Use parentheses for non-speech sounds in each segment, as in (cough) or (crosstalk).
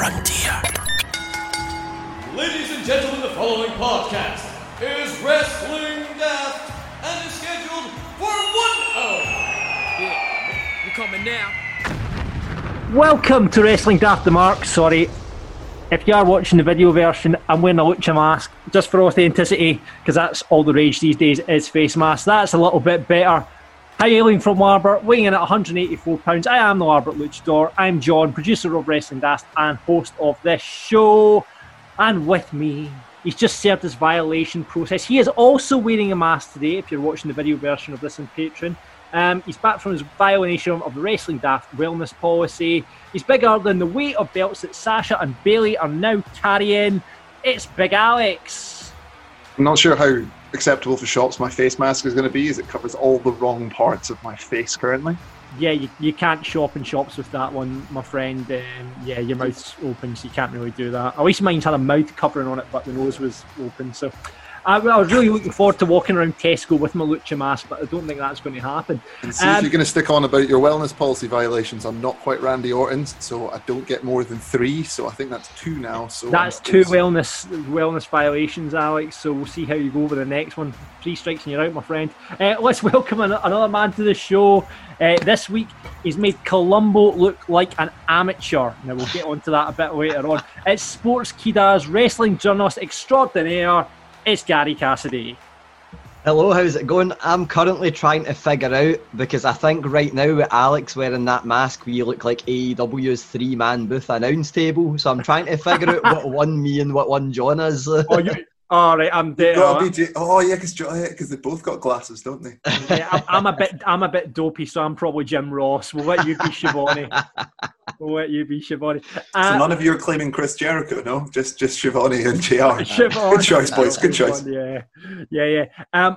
Audio Frontier. Ladies and gentlemen, the following podcast is Wrestling Daft and is scheduled for one hour. Yeah, you coming now? Welcome to Wrestling Daft the Mark. Sorry, if you are watching the video version, I'm wearing a lucha mask just for authenticity because that's all the rage these days is face masks. That's a little bit better. Hi, Aileen from Warbert, weighing in at 184 pounds. I am the Warbert Luchador. I'm John, producer of Wrestling Daft and host of this show. And with me, he's just served his violation process. He is also wearing a mask today. If you're watching the video version of this on Patreon. Um, he's back from his violation of the Wrestling Daft wellness policy. He's bigger than the weight of belts that Sasha and Bailey are now carrying. It's Big Alex. I'm not sure how acceptable for shops my face mask is going to be, is it covers all the wrong parts of my face currently. Yeah, you, you can't shop in shops with that one, my friend. Um, yeah, your mouth's open, so you can't really do that. At least mine's had a mouth covering on it, but the nose was open. So I, I, was really looking forward to walking around Tesco with my lucha mask, but I don't think that's going to happen. And see um, if you're going to stick on about your wellness policy violations. I'm not quite Randy Orton, so I don't get more than three. So I think that's two now. So that's two wellness wellness violations, Alex. So we'll see how you go over the next one. Three strikes and you're out, my friend. Uh, let's (laughs) welcome another man to the show. Uh, this week, he's made Columbo look like an amateur. Now, we'll get onto that a bit later on. It's Sportskeeda's wrestling journalist extraordinaire, it's Gary Cassidy. Hello, how's it going? I'm currently trying to figure out because I think right now with Alex wearing that mask, we look like AEW's three man booth announce table. So I'm trying to figure out what (laughs) one me and what one John is. oh, you, all right, I'm there. Oh yeah, because yeah, they both got glasses, don't they? yeah, I'm, I'm, a bit, I'm a bit dopey, so I'm probably Jim Ross. We'll let you be Schiavone. (laughs) we'll let you be Schiavone. Uh, so none of you are claiming Chris Jericho, no? Just, just Schiavone and Jr. Schiavone. (laughs) (laughs) Good choice, boys. Good choice. Yeah, yeah, yeah. Um,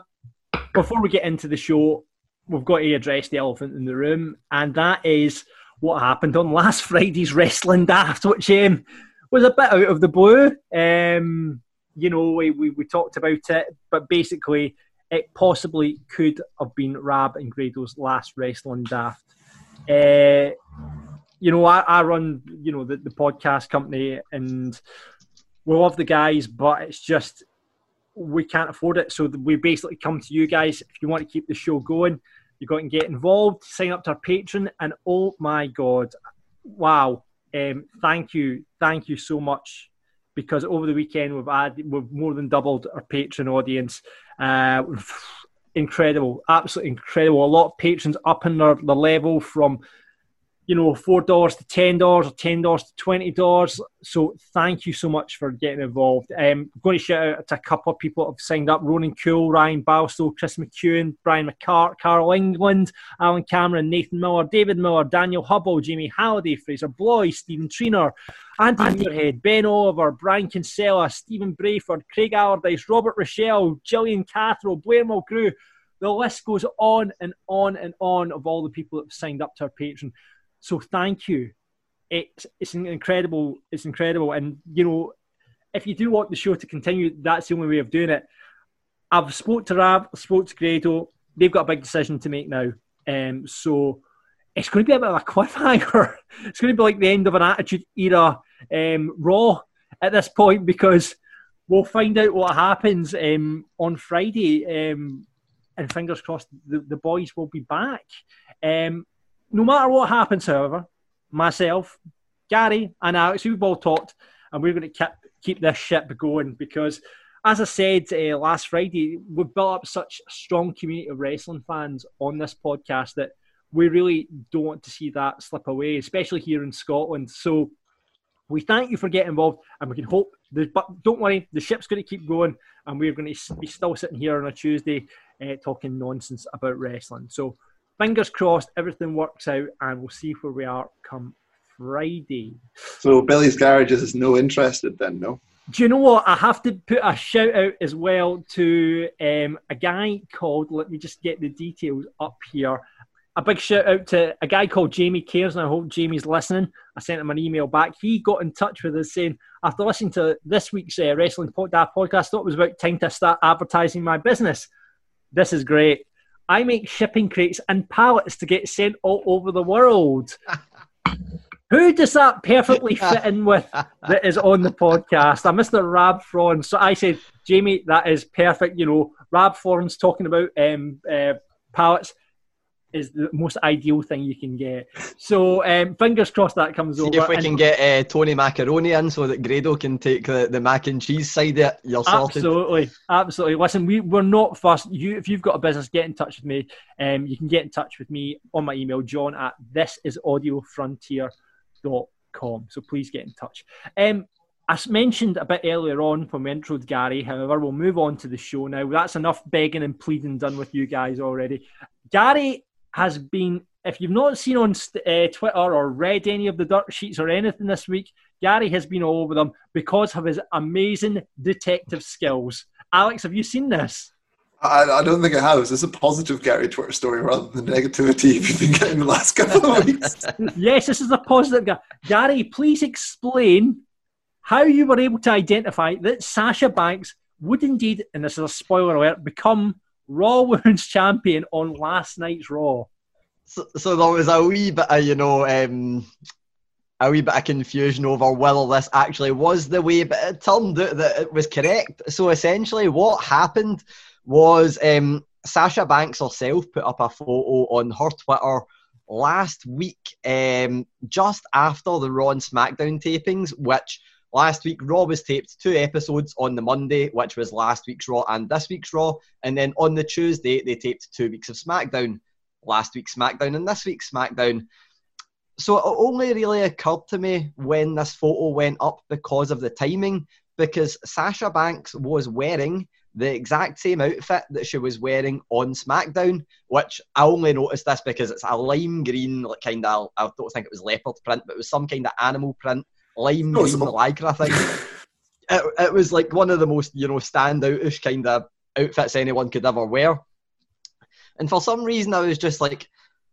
before we get into the show, we've got to address the elephant in the room, and that is what happened on last Friday's Wrestling Daft, which um, was a bit out of the blue. Um, you know, we, we, we talked about it, but basically, it possibly could have been Rab and Grado's last wrestling daft. Uh, you know, I, I run, you know, the, the podcast company and we love the guys, but it's just we can't afford it. So we basically come to you guys. If you want to keep the show going, you got to get involved, sign up to our patron, and oh my god, wow! Um, thank you, thank you so much because over the weekend we've had we've more than doubled our patron audience. Uh, incredible, absolutely incredible. A lot of patrons up in their, their level from you know, four dollars to ten dollars or ten dollars to twenty dollars. So thank you so much for getting involved. Um, I'm going to shout out to a couple of people that have signed up: Ronan Cool, Ryan Balstow, Chris McEwen, Brian McCart, Carl England, Alan Cameron, Nathan Miller, David Miller, Daniel Hubble, Jamie Halliday, Fraser Bloy, Stephen Triner, Andy Muirhead, Ben Oliver, Brian Kinsella, Stephen Brayford, Craig Allardyce, Robert Rochelle, Gillian Cathro, Blair Mulgrew. The list goes on and on and on of all the people that have signed up to our Patreon. So thank you. It's it's incredible. It's incredible, and you know, if you do want the show to continue, that's the only way of doing it. I've spoke to Rab, I spoke to Grado. They've got a big decision to make now, um, so it's going to be a bit of a (laughs) cliffhanger. it's going to be like the end of an Attitude Era um, Raw at this point because we'll find out what happens um, on Friday. Um, and fingers crossed, the, the boys will be back. Um, no matter what happens, however, myself, Gary, and Alex, we've all talked, and we're going to keep, keep this ship going because, as I said uh, last Friday, we've built up such a strong community of wrestling fans on this podcast that we really don't want to see that slip away, especially here in Scotland. So we thank you for getting involved, and we can hope. The, but don't worry, the ship's going to keep going, and we're going to be still sitting here on a Tuesday uh, talking nonsense about wrestling. So fingers crossed, everything works out, and we'll see where we are come Friday. So Billy's Garage is no interested then, no? Do you know what? I have to put a shout out as well to um, a guy called, let me just get the details up here. A big shout out to a guy called Jamie Cares, and I hope Jamie's listening. I sent him an email back. He got in touch with us saying, after listening to this week's uh, Wrestling Podcast, podcast, thought it was about time to start advertising my business. This is great. I make shipping crates and pallets to get sent all over the world. (laughs) Who does that perfectly (laughs) fit in with that is on the podcast? I'm Mr. Rab Thorns. So I said, Jamie, that is perfect. You know, Rab Thorns talking about um, uh, pallets is the most ideal thing you can get. So um, fingers crossed that comes See over. if we And- can get uh, Tony Macaroni in so that Grado can take the, the mac and cheese side of it. You're sorted. Absolutely, absolutely. Listen, we, we're not fussed. You, if you've got a business, get in touch with me. Um, you can get in touch with me on my email, john at thisisaudiofrontier.com. So please get in touch. Um, as mentioned a bit earlier on when we introed Gary, however, we'll move on to the show now. That's enough begging and pleading done with you guys already. Gary has been, if you've not seen on uh, Twitter or read any of the dirt sheets or anything this week, Gary has been all over them because of his amazing detective skills. Alex, have you seen this? I, I don't think I have. Is this a positive Gary Twitter story rather than the negativity you've been getting the last couple of weeks? (laughs) (laughs) yes, this is a positive. Ga- Gary, please explain how you were able to identify that Sasha Banks would indeed, and this is a spoiler alert, become Raw (laughs) Women's Champion on last night's Raw. So, so there was a wee bit of, you know, um, a wee bit of confusion over whether this actually was the way, but it turned out that it was correct. So essentially, what happened was um, Sasha Banks herself put up a photo on her Twitter last week, um, just after the Raw and SmackDown tapings, which last week Raw was taped two episodes on the Monday, which was last week's Raw and this week's Raw, and then on the Tuesday they taped two weeks of SmackDown. Last week's SmackDown and this week's SmackDown. So it only really occurred to me when this photo went up because of the timing, because Sasha Banks was wearing the exact same outfit that she was wearing on SmackDown, which I only noticed this because it's a lime green, like kind of, I don't think it was leopard print, but it was some kind of animal print, lime green lycra thing. (laughs) it, it was like one of the most, you know, standoutish kind of outfits anyone could ever wear. And for some reason, I was just like,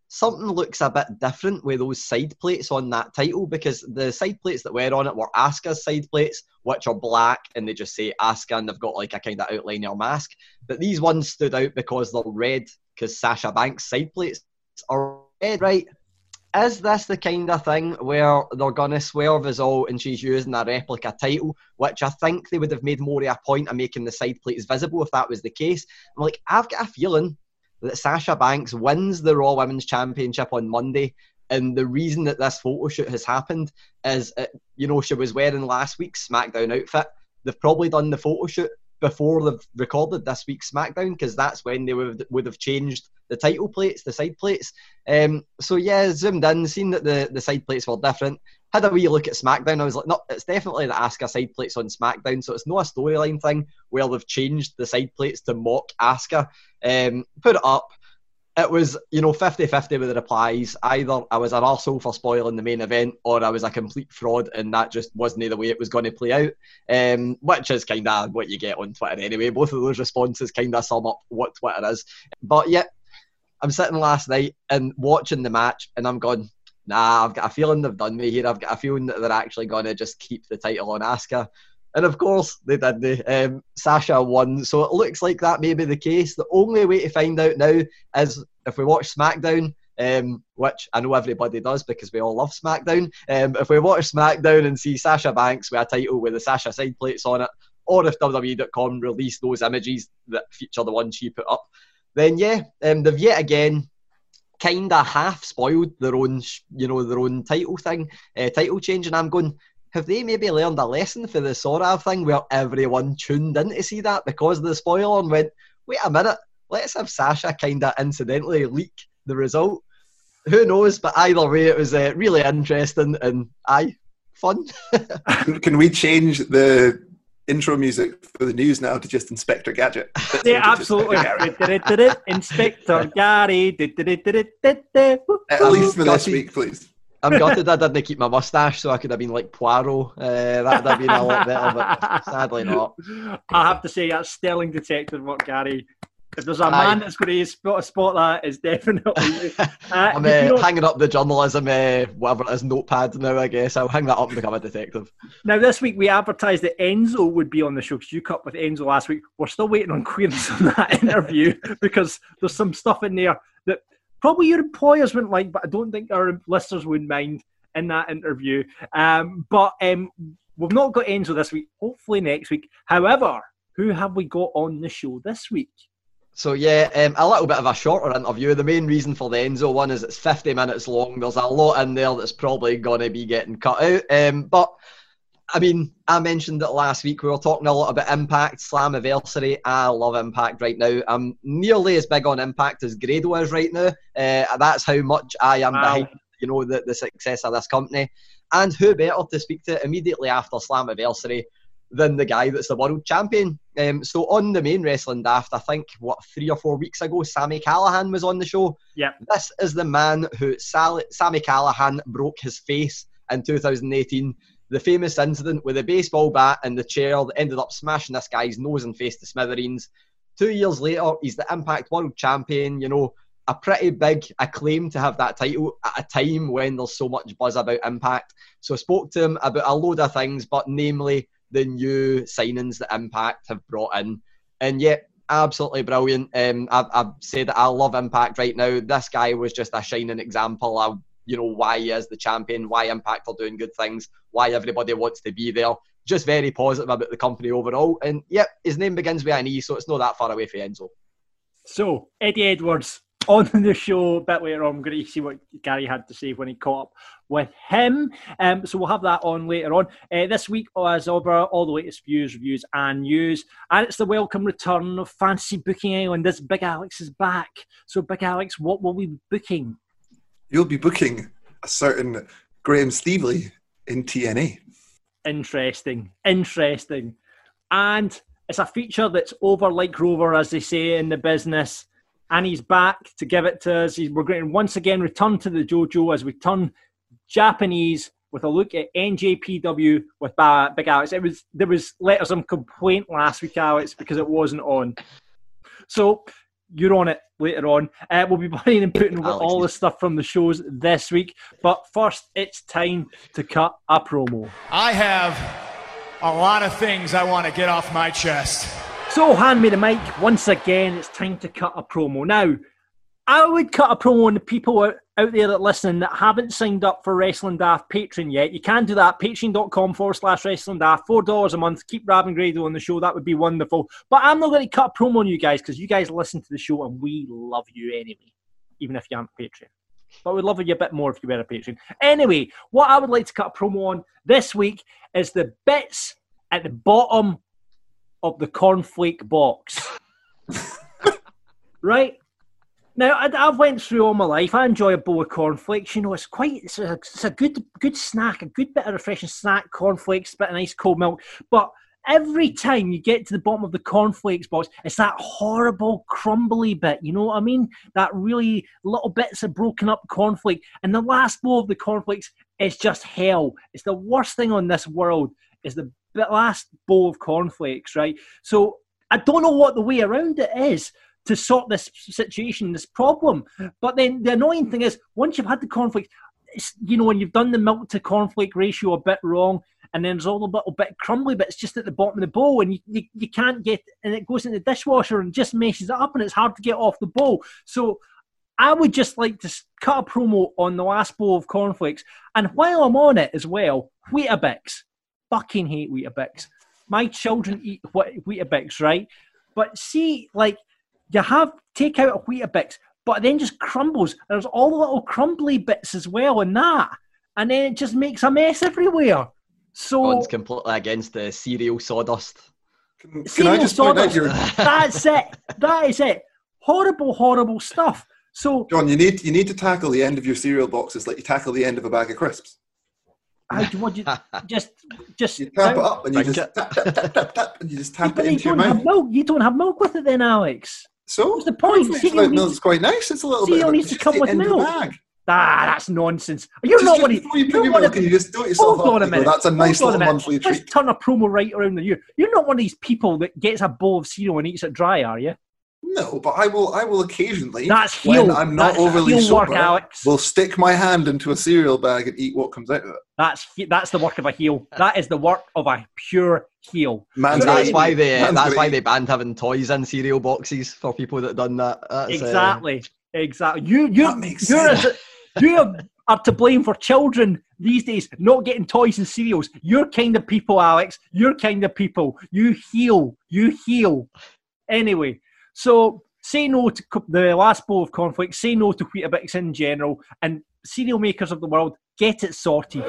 something looks a bit different with those side plates on that title because the side plates that were on it were Asuka's side plates, which are black and they just say Asuka and they've got like a kind of outliner mask. But these ones stood out because they're red because Sasha Banks' side plates are red, right? Is this the kind of thing where they're going to swerve us all and she's using a replica title, which I think they would have made more of a point of making the side plates visible if that was the case? I'm like, I've got a feeling that Sasha Banks wins the Raw Women's Championship on Monday. And the reason that this photo shoot has happened is, uh, you know, she was wearing last week's SmackDown outfit. They've probably done the photo shoot before they've recorded this week's SmackDown because that's when they would, would have changed the title plates, the side plates. Um, so yeah, zoomed in, seen that the, the side plates were different. Had a wee look at SmackDown. I was like, no, it's definitely the Asuka side plates on SmackDown. So it's not a storyline thing where they've changed the side plates to mock Asuka. Um, put it up. It was, you know, 50 50 with the replies. Either I was an arsehole for spoiling the main event or I was a complete fraud and that just wasn't the way it was going to play out. Um, which is kind of what you get on Twitter anyway. Both of those responses kind of sum up what Twitter is. But yeah, I'm sitting last night and watching the match and I'm going, nah, I've got a feeling they've done me here. I've got a feeling that they're actually going to just keep the title on Asuka. And of course, they did. They, um, Sasha won, so it looks like that may be the case. The only way to find out now is if we watch SmackDown, um, which I know everybody does because we all love SmackDown. Um, if we watch SmackDown and see Sasha Banks with a title with the Sasha side plates on it, or if WWE.com release those images that feature the one she put up, then yeah, um, they've yet again kind of half spoiled their own, you know, their own title thing, uh, title change, and I'm going. Have they maybe learned a lesson for the Sorav thing where everyone tuned in to see that because of the spoiler and went, wait a minute, let's have Sasha kind of incidentally leak the result? Who knows? But either way, it was uh, really interesting and aye, fun. (laughs) Can- Can we change the intro music for the news now to just Inspector Gadget? (laughs) Yeah, absolutely. (laughs) Inspector Gary. At least for this week, please. I'm gutted I didn't keep my mustache so I could have been like Poirot. Uh, that would have been a lot better, but sadly not. I have to say that's sterling detective work, Gary. If there's a Aye. man that's going to spot, spot that, it's definitely. (laughs) Uh, I'm uh, hanging up the journalism, uh, whatever it is, notepad now, I guess. I'll hang that up and become a detective. Now, this week we advertised that Enzo would be on the show because you cut with Enzo last week. We're still waiting on queries (laughs) on that interview because there's some stuff in there that probably your employers wouldn't like, but I don't think our listeners would mind in that interview. Um, but um, we've not got Enzo this week. Hopefully next week. However, who have we got on the show this week? So yeah, um, a little bit of a shorter interview. The main reason for the Enzo one is it's 50 minutes long. There's a lot in there that's probably going to be getting cut out. Um, but I mean, I mentioned it last week. We were talking a lot about Impact, Slammiversary. I love Impact right now. I'm nearly as big on Impact as Grado is right now. Uh, that's how much I am Wow. behind, you know, the, the success of this company. And who better to speak to immediately after Slammiversary than the guy that's the world champion. Um, so on the main wrestling daft, I think what three or four weeks ago, Sami Callihan was on the show. Yep. This is the man who Sal- Sami Callihan broke his face in 2018. The famous incident with a baseball bat and the chair that ended up smashing this guy's nose and face to smithereens. Two years later, he's the Impact World Champion. You know, a pretty big acclaim to have that title at a time when there's so much buzz about Impact. So I spoke to him about a load of things, but namely the new signings that Impact have brought in. And yet, absolutely brilliant. Um, I've, I've said that I love Impact right now. This guy was just a shining example of you know why he is the champion, why Impact are doing good things, why everybody wants to be there. Just very positive about the company overall. And yep, his name begins with an E, so it's not that far away for Enzo. So, Eddie Edwards on (laughs) the show a bit later on. I'm going to see what Gary had to say when he caught up with him. Um, so, we'll have that on later on. Uh, this week, as ever, all the latest views, reviews, and news. And it's the welcome return of Fancy Booking Island. This Big Alex is back. So, Big Alex, what will we be booking? You'll be booking a certain Graham Stevely in TNA. Interesting. Interesting. And it's a feature that's over like Rover, as they say in the business. And he's back to give it to us. We're going to once again return to the JoJo as we turn Japanese with a look at NJPW with Big Alex. It was there was letters of complaint last week, Alex, because it wasn't on. So you're on it later on. Uh, we'll be (laughs) playing and putting Alex all the stuff from the shows this week. But first, it's time to cut a promo. I have a lot of things I want to get off my chest. So, hand me the mic once again. It's time to cut a promo. Now, I would cut a promo on the people out, out there that listening that haven't signed up for Wrestling Daft Patreon yet. You can do that. Patreon.com forward slash Wrestling Daft. $4 a month. Keep Rab and Grado on the show. That would be wonderful. But I'm not going to cut a promo on you guys because you guys listen to the show and we love you anyway, even if you aren't Patreon. But we'd love you a bit more if you were a patron. Anyway, what I would like to cut a promo on this week is the bits at the bottom of the cornflake box. (laughs) right? Now, I, I've went through all my life. I enjoy a bowl of cornflakes. You know, it's quite, it's a, it's a good, good snack, a good bit of refreshing snack. Cornflakes, bit of nice cold milk. But every time you get to the bottom of the cornflakes box, it's that horrible crumbly bit. You know what I mean? That really little bits of broken up cornflake, and the last bowl of the cornflakes is just hell. It's the worst thing on this world. Is the last bowl of cornflakes, right? So I don't know what the way around it is to sort this situation, this problem. But then the annoying thing is, once you've had the cornflakes, it's, you know, when you've done the milk to cornflake ratio a bit wrong, and then there's all a little bit crumbly but it's just at the bottom of the bowl, and you, you, you can't get, and it goes in the dishwasher and just meshes it up, and it's hard to get off the bowl. So I would just like to cut a promo on the last bowl of cornflakes. And while I'm on it as well, Weetabix. Fucking hate Weetabix. My children eat Weetabix, right? But see, like, you have take out a Weetabix, but it then just crumbles. There's all the little crumbly bits as well in that. And then it just makes a mess everywhere. So One's completely against the cereal sawdust. Can, can I cereal just sawdust, your that's it. That is it. Horrible, horrible stuff. So John? You need you need to tackle the end of your cereal boxes like you tackle the end of a bag of crisps. I would you (laughs) just just You tap it up and you just it. tap tap tap tap tap and you just tap but it you into your don't have mouth. milk. You don't have milk with it then, Alex. So What's the point? Cereal without needs- milk's quite nice. It's a little bit. a- needs to come with milk. bag. Ah, that's nonsense. You're Just- not just one of before you put one of- in, you just do it yourself Hold on a go, "That's a nice Hold little minute. monthly treat." turn a promo right around the year. You're not one of these people that gets a bowl of cereal and eats it dry, are you? No, but I will. I will occasionally. That's when heel. I'm not That's overly heel sober. work, Alex. Will stick my hand into a cereal bag and eat what comes out of it. That's that's the work of a heel. That is the work of a pure heel. Man's that's great. why they Man's that's why they banned having toys in cereal boxes for people that done that. That's, uh, Exactly. Exactly. You you That makes you're sense. a, you are, are to blame for children these days not getting toys and cereals. You're kind of people, Alex. You're kind of people. You heal. You heal. Anyway, so say no to co- the last bowl of conflict. Say no to Weetabix in general, and cereal makers of the world get it sorted.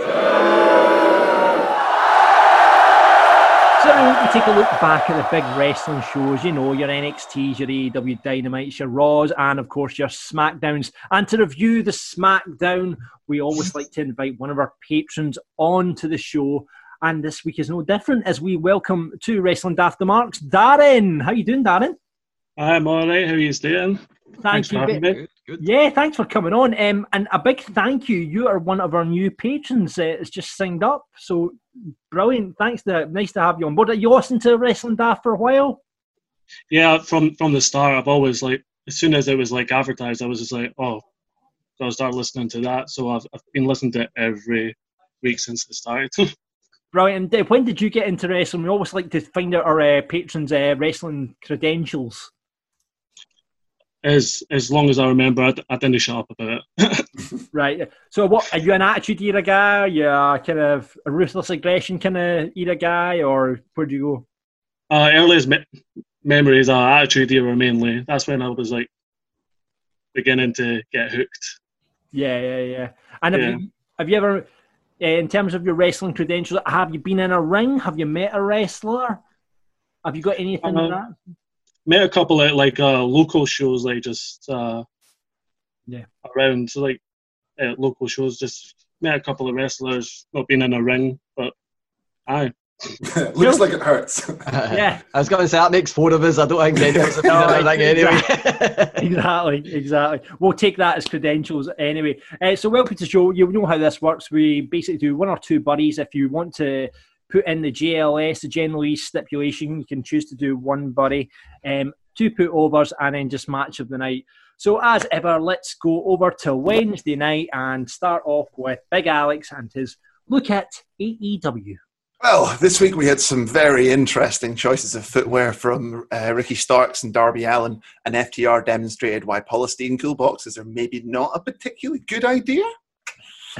So we take a look back at the big wrestling shows, you know, your NXTs, your AEW Dynamites, your Raws, and of course your SmackDowns. And to review the SmackDown, we always like to invite one of our patrons onto the show. And this week is no different as we welcome to Wrestling After Marks, Darren. How you doing, Darren? I'm all right. How are you doing? Thank Thanks you. for having me. Good, good. Yeah, thanks for coming on. Um, and a big thank you. You are one of our new patrons. Uh, it's just signed up. So brilliant. Thanks. To, nice to have you on board. Are you listening to Wrestling Daft for a while? Yeah, from from the start, I've always like as soon as it was like advertised, I was just like, oh, so I'll start listening to that. So I've I've been listening to it every week since it started. (laughs) Brilliant. And uh, when did you get into wrestling? We always like to find out our uh, patrons' uh, wrestling credentials. As as long as I remember, I didn't shut up about it. (laughs) Right. So, what are you an attitude era guy? Are you a kind of a ruthless aggression kind of era guy, or where do you go? uh, earliest me- memories are attitude era mainly. That's when I was like beginning to get hooked. Yeah, yeah, yeah. And have Yeah. you have you ever, uh, in terms of your wrestling credentials, have you been in a ring? Have you met a wrestler? Have you got anything like Uh, that? Met a couple of like uh, local shows, like just uh, Yeah. around so, like uh, local shows. Just met a couple of wrestlers, not been in a ring, but aye. (laughs) Looks like it hurts. (laughs) Yeah. I was going to say that makes four of us. I don't think (laughs) any of us have been No, in a ring anyway. exactly, exactly. We'll take that as credentials anyway. Uh, so, welcome to the show. You know how this works. We basically do one or two buddies. If you want to put in the JLS, the general East stipulation, you can choose to do one buddy, um, two put overs, and then just match of the night. So, as ever, let's go over to Wednesday night and start off with Big Alex and his look at AEW. Well, this week we had some very interesting choices of footwear from uh, Ricky Starks and Darby Allin, and FTR demonstrated why polystyrene cool boxes are maybe not a particularly good idea.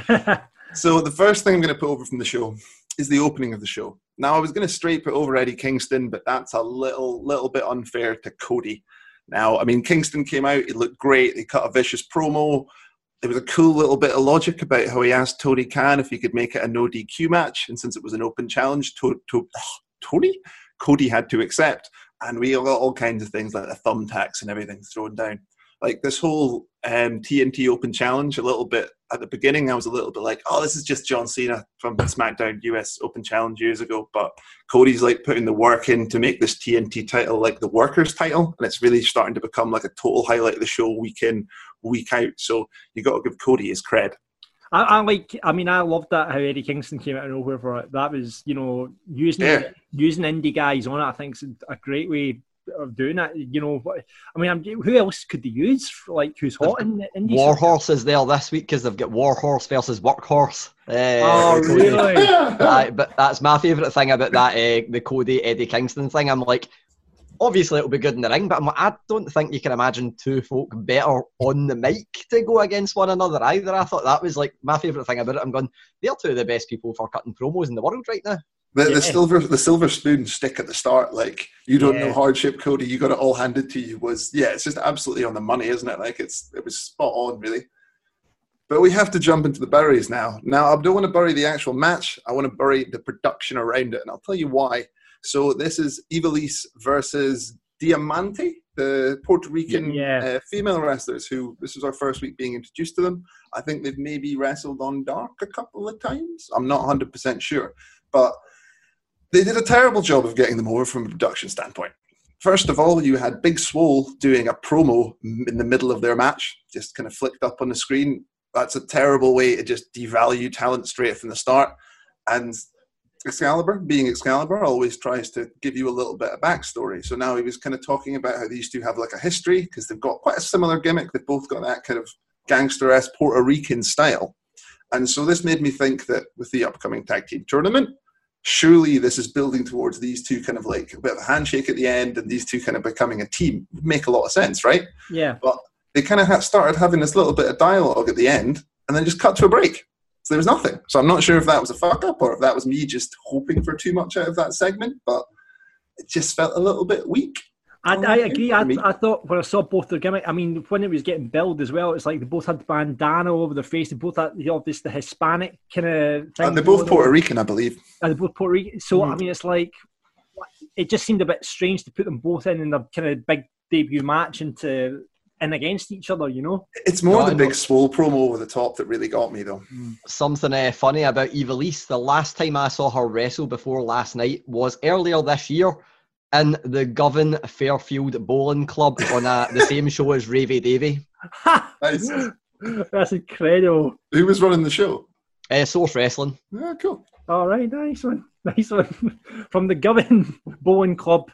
(laughs) So the first thing I'm going to put over from the show is the opening of the show. Now I was going to straight put over Eddie Kingston, but that's a little little bit unfair to Cody. Now, I mean, Kingston came out, he looked great, he cut a vicious promo. There was a cool little bit of logic about how he asked Tony Khan if he could make it a no DQ match, and since it was an open challenge, to, to, Tony Cody had to accept, and we got all kinds of things like the thumbtacks and everything thrown down. Like this whole um, TNT Open Challenge, a little bit at the beginning, I was a little bit like, "Oh, this is just John Cena from SmackDown US Open Challenge years ago." But Cody's like putting the work in to make this TNT title like the workers' title, and it's really starting to become like a total highlight of the show week in, week out. So you got to give Cody his cred. I, I like. I mean, I loved that how Eddie Kingston came out of nowhere for it. That was, you know, using Yeah. using indie guys on it. I think is a great way of doing it. You know, I mean, I'm, who else could they use? Like, who's hot in the indie? Warhorse is there this week because they've got Warhorse versus Workhorse. Uh, Oh, Cody. really? (laughs) But that's my favourite thing about that uh, the Cody Eddie Kingston thing. I'm like, obviously it'll be good in the ring, but I'm like, I don't think you can imagine two folk better on the mic to go against one another either. I thought that was like my favourite thing about it. I'm going, they're two of the best people for cutting promos in the world right now. The, Yeah. the silver the silver spoon stick at the start, like you don't Yeah. know hardship, Cody. You got it all handed to you. Was yeah, it's just absolutely on the money, isn't it? Like it's it was spot on, really. But we have to jump into the buries now. Now I don't want to bury the actual match. I want to bury the production around it, and I'll tell you why. So this is Ivelisse versus Diamante, the Puerto Rican Yeah. uh, female wrestlers. Who this is our first week being introduced to them. I think they've maybe wrestled on Dark a couple of times. I'm not 100 percent sure, but they did a terrible job of getting them over from a production standpoint. First of all, you had Big Swole doing a promo in the middle of their match, just kind of flicked up on the screen. That's a terrible way to just devalue talent straight from the start. And Excalibur, being Excalibur, always tries to give you a little bit of backstory. So now he was kind of talking about how these two have like a history because they've got quite a similar gimmick. They've both got that kind of gangster esque Puerto Rican style. And so this made me think that with the upcoming tag team tournament, surely this is building towards these two kind of like a bit of a handshake at the end and these two kind of becoming a team. Would make a lot of sense, right? Yeah. But they kind of ha- started having this little bit of dialogue at the end and then just cut to a break. So there was nothing. So I'm not sure if that was a fuck up or if that was me just hoping for too much out of that segment, but it just felt a little bit weak. I, I agree. I. I thought when I saw both their gimmick, I mean, when it was getting billed as well, it's like they both had bandana over their face. They both had you know, this the Hispanic kind of thing. And they're both Puerto on. Rican, I believe. And they're both Puerto Rican. So I Mhm. mean, it's like it just seemed a bit strange to put them both in in their kind of big debut match into and against each other. You know? It's more No, the I big know. swole promo over the top that really got me, though. Something uh, funny about Eva Ivelisse. The last time I saw her wrestle before last night was earlier this year in the Govan Fairfield Bowling Club on uh, the same show as Ravy Davy. (laughs) Nice. That's incredible. Who was running the show? Uh, Source Wrestling. Yeah, cool. All right, nice one, (laughs) nice one. From the Govan Bowling Club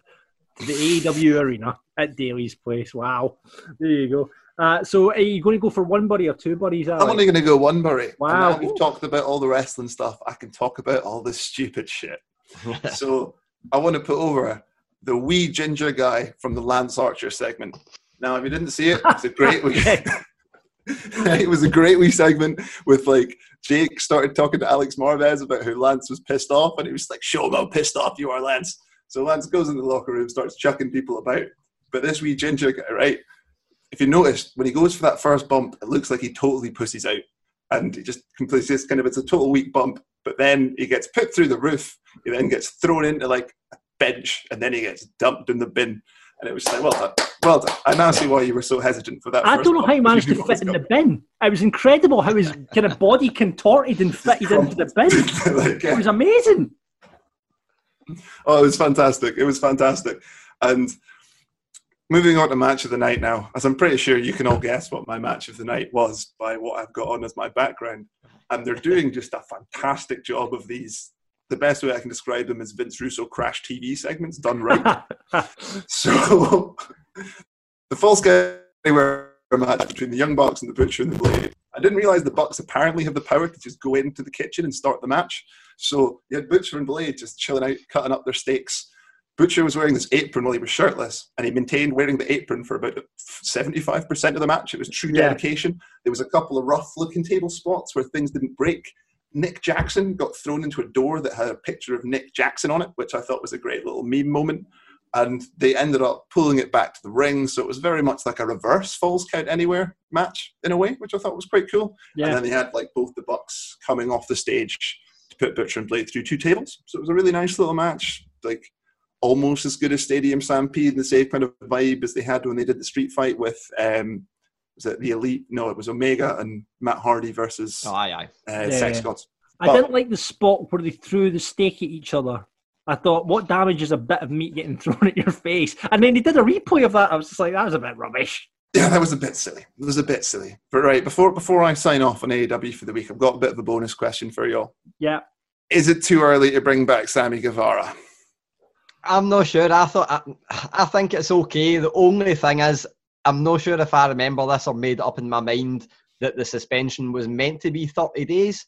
to the AEW Arena at Daily's Place. Wow, there you go. Uh, so, are you going to go for one buddy or two buddies? I'm only going to go one, Bury. Wow. And now we've talked about all the wrestling stuff. I can talk about all this stupid shit. (laughs) so I want to put over the wee ginger guy from the Lance Archer segment. Now, if you didn't see it, it's a (laughs) great wee. (laughs) it was a great wee segment with like Jake started talking to Alex Marvez about how Lance was pissed off, and he was like, "Show him how pissed off you are, Lance." So Lance goes in the locker room, starts chucking people about. But this wee ginger guy, right? If you notice, when he goes for that first bump, it looks like he totally pussies out, and he just completely just kind of it's a total weak bump. But then he gets put through the roof. He then gets thrown into like bench, and then he gets dumped in the bin. And it was like, well done, well done. I now see why you were so hesitant for that. I don't know how he managed to you knew what fit in the bin. It was incredible how his kind of body contorted and fitted (laughs) into the bin. (laughs) Like, It was amazing. Oh, it was fantastic. It was fantastic. And moving on to match of the night now, as I'm pretty sure you can all guess what my match of the night was by what I've got on as my background. And they're doing just a fantastic job of these. The best way I can describe them is Vince Russo crash TV segments done right. (laughs) so (laughs) the false guy anywhere match between the Young Bucks and the Butcher and the Blade. I didn't realize the Bucks apparently have the power to just go into the kitchen and start the match. So you had Butcher and Blade just chilling out, cutting up their steaks. Butcher was wearing this apron while he was shirtless, and he maintained wearing the apron for about 75% of the match. It was true Yeah. dedication. There was a couple of rough looking table spots where things didn't break. Nick Jackson got thrown into a door that had a picture of Nick Jackson on it, which I thought was a great little meme moment. And they ended up pulling it back to the ring, so it was very much like a reverse Falls Count Anywhere match in a way, which I thought was quite cool. Yeah. And then they had like both the Bucks coming off the stage to put Butcher and Blade through two tables. So it was a really nice little match, like almost as good as Stadium Stampede and the same kind of vibe as they had when they did the street fight with um was it the Elite? No, it was Omega and Matt Hardy versus Oh, aye, aye. uh, Yeah, Sex yeah. Gods. I But- didn't like the spot where they threw the steak at each other. I thought, what damage is a bit of meat getting (laughs) thrown at your face? And then they did a replay of that. I was just like, that was a bit rubbish. Yeah, that was a bit silly. It was a bit silly. But right, before before I sign off on AEW for the week, I've got a bit of a bonus question for y'all. Yeah. Is it too early to bring back Sammy Guevara? I'm not sure. I thought I, I think it's okay. The only thing is, I'm not sure if I remember this or made it up in my mind that the suspension was meant to be 30 days.